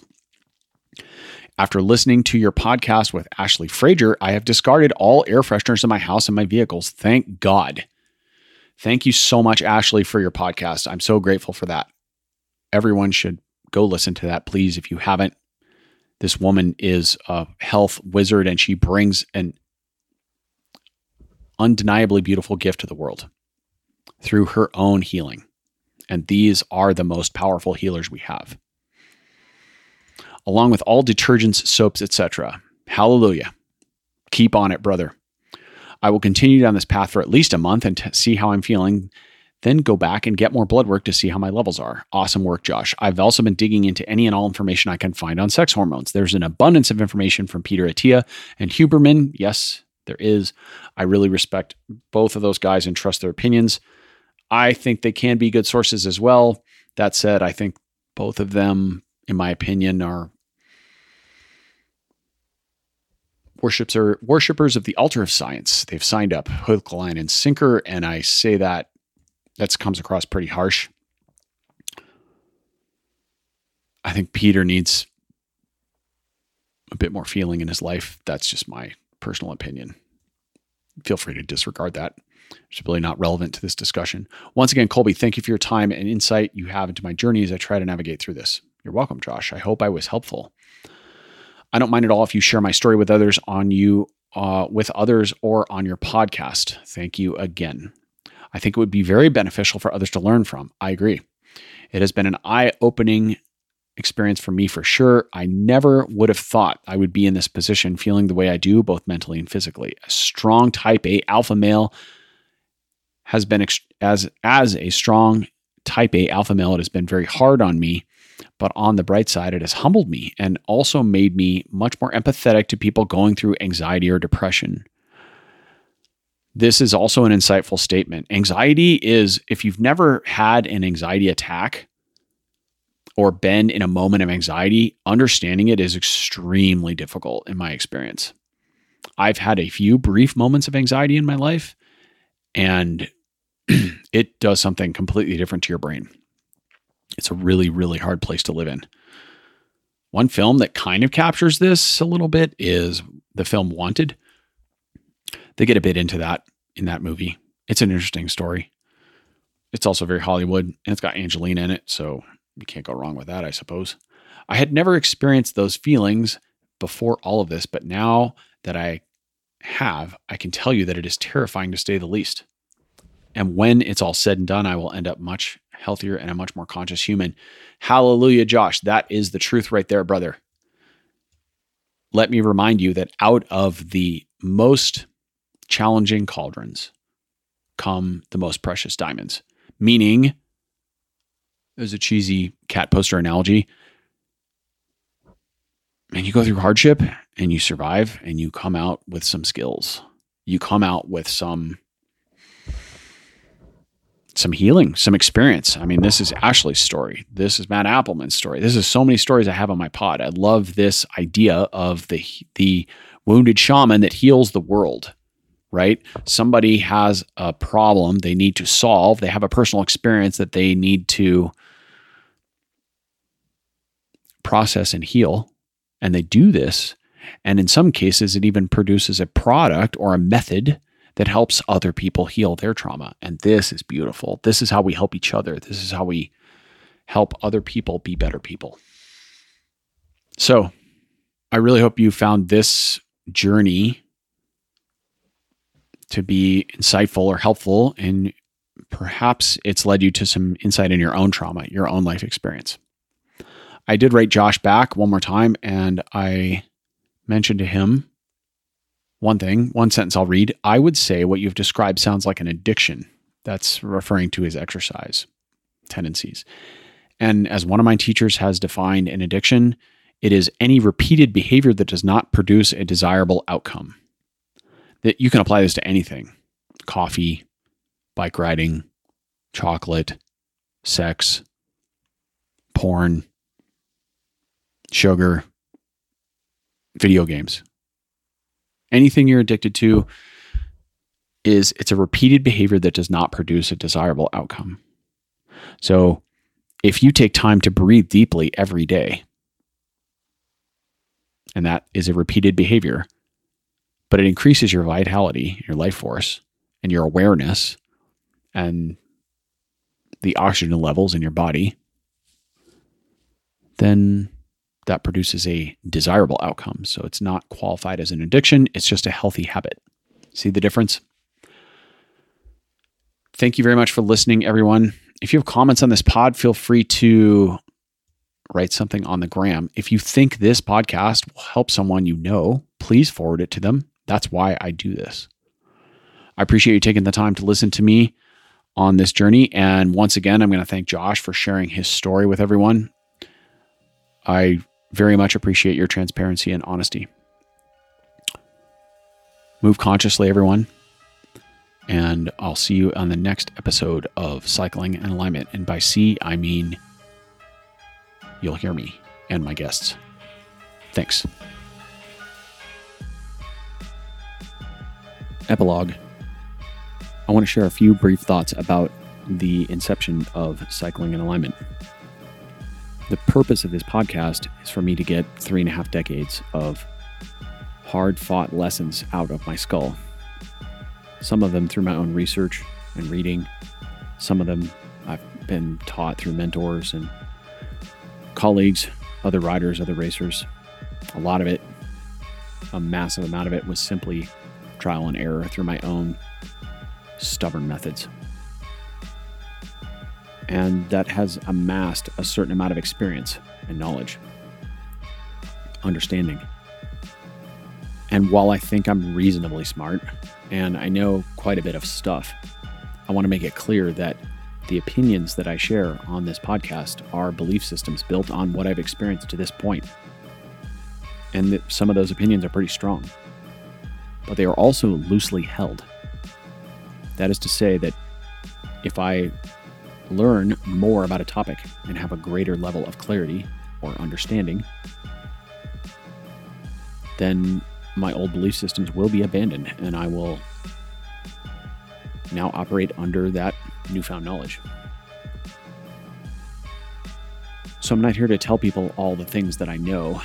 After listening to your podcast with Ashley Frazier, I have discarded all air fresheners in my house and my vehicles. Thank God. Thank you so much, Ashley, for your podcast. I'm so grateful for that. Everyone should go listen to that, please, if you haven't. This woman is a health wizard and she brings an undeniably beautiful gift to the world through her own healing. And these are the most powerful healers we have. Along with all detergents, soaps, etc. Hallelujah. Keep on it, brother. I will continue down this path for at least a month and t- see how I'm feeling. Then go back and get more blood work to see how my levels are. Awesome work, Josh. I've also been digging into any and all information I can find on sex hormones. There's an abundance of information from Peter Attia and Huberman. Yes, there is. I really respect both of those guys and trust their opinions. I think they can be good sources as well. That said, I think both of them, in my opinion, are worships are worshippers of the altar of science. They've signed up hook, line, and sinker, and I say that that comes across pretty harsh. I think Peter needs a bit more feeling in his life. That's just my personal opinion. Feel free to disregard that. It's really not relevant to this discussion. Once again, Colby, thank you for your time and insight you have into my journey as I try to navigate through this. You're welcome, Josh. I hope I was helpful. I don't mind at all if you share my story with others on you, uh, with others, or on your podcast. Thank you again. I think it would be very beneficial for others to learn from. I agree. It has been an eye opening experience for me for sure. I never would have thought I would be in this position feeling the way I do, both mentally and physically. A strong type A alpha male has been ex- as as a strong type A alpha male, it has been very hard on me. But on the bright side, it has humbled me and also made me much more empathetic to people going through anxiety or depression. This is also an insightful statement. Anxiety is, if you've never had an anxiety attack, or been in a moment of anxiety, understanding it is extremely difficult in my experience. I've had a few brief moments of anxiety in my life, and it does something completely different to your brain. It's a really, really hard place to live in. One film that kind of captures this a little bit is the film Wanted. They get a bit into that in that movie. It's an interesting story. It's also very Hollywood and it's got Angelina in it. So you can't go wrong with that, I suppose. I had never experienced those feelings before all of this, but now that I have, I can tell you that it is terrifying to say the least. And when it's all said and done, I will end up much healthier and a much more conscious human. Hallelujah, Josh. That is the truth right there, brother. Let me remind you that out of the most challenging cauldrons come the most precious diamonds, meaning as a cheesy cat poster analogy. And you go through hardship and you survive and you come out with some skills. You come out with some some healing, some experience. I mean, this is Ashley's story. This is Matt Appleman's story. This is so many stories I have on my pod. I love this idea of the the wounded shaman that heals the world right? Somebody has a problem they need to solve. They have a personal experience that they need to process and heal. And they do this. And in some cases, it even produces a product or a method that helps other people heal their trauma. And this is beautiful. This is how we help each other. This is how we help other people be better people. So I really hope you found this journey to be insightful or helpful. And perhaps it's led you to some insight in your own trauma, your own life experience. I did write Josh back one more time and I mentioned to him one thing, one sentence I'll read. I would say what you've described sounds like an addiction. That's referring to his exercise tendencies. And as one of my teachers has defined an addiction, it is any repeated behavior that does not produce a desirable outcome. That you can apply this to anything coffee, bike riding, chocolate, sex, porn, sugar, video games. Anything you're addicted to is it's a repeated behavior that does not produce a desirable outcome. So, if you take time to breathe deeply every day, and that is a repeated behavior, but it increases your vitality, your life force, and your awareness, and the oxygen levels in your body, then that produces a desirable outcome. So it's not qualified as an addiction, it's just a healthy habit. See the difference? Thank you very much for listening, everyone. If you have comments on this pod, feel free to write something on the gram. If you think this podcast will help someone you know, please forward it to them. That's why I do this. I appreciate you taking the time to listen to me on this journey. And once again, I'm going to thank Josh for sharing his story with everyone. I very much appreciate your transparency and honesty. Move consciously, everyone. And I'll see you on the next episode of Cycling in Alignment. And by see, I mean you'll hear me and my guests. Thanks. Epilogue I want to share a few brief thoughts about the inception of Cycling in Alignment. The purpose of this podcast is for me to get three and a half decades of hard fought lessons out of my skull. Some of them through my own research and reading, some of them I've been taught through mentors and colleagues, other riders, other racers. A lot of it, a massive amount of it, was simply trial and error through my own stubborn methods and that has amassed a certain amount of experience and knowledge, understanding. And while I think I'm reasonably smart and I know quite a bit of stuff, I want to make it clear that the opinions that I share on this podcast are belief systems built on what I've experienced to this point. And that some of those opinions are pretty strong, but they are also loosely held. That is to say, that if I learn more about a topic and have a greater level of clarity or understanding, then my old belief systems will be abandoned and I will now operate under that newfound knowledge. So I'm not here to tell people all the things that I know.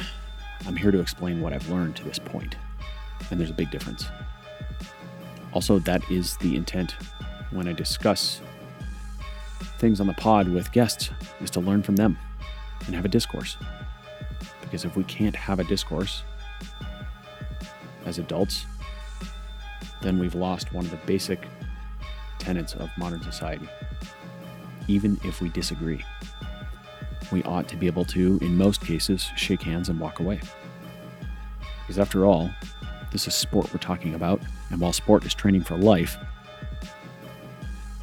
I'm here to explain what I've learned to this point. And there's a big difference. Also, that is the intent when I discuss things on the pod with guests is to learn from them and have a discourse. Because if we can't have a discourse as adults, then we've lost one of the basic tenets of modern society. Even if we disagree, we ought to be able to, in most cases, shake hands and walk away. Because after all, this is sport we're talking about, and while sport is training for life,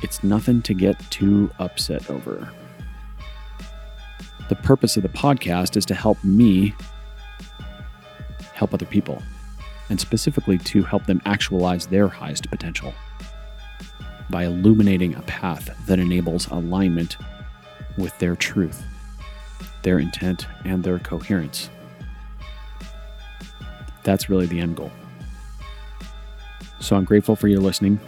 it's nothing to get too upset over. The purpose of the podcast is to help me help other people, and specifically to help them actualize their highest potential by illuminating a path that enables alignment with their truth, their intent, and their coherence. That's really the end goal. So I'm grateful for your listening.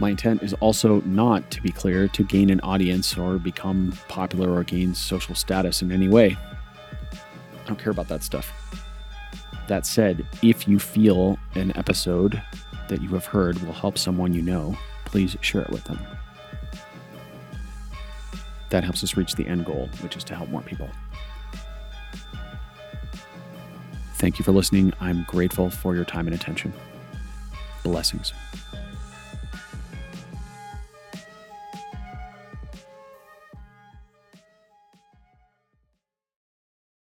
My intent is also not, to be clear, to gain an audience or become popular or gain social status in any way. I don't care about that stuff. That said, if you feel an episode that you have heard will help someone you know, please share it with them. That helps us reach the end goal, which is to help more people. Thank you for listening. I'm grateful for your time and attention. Blessings.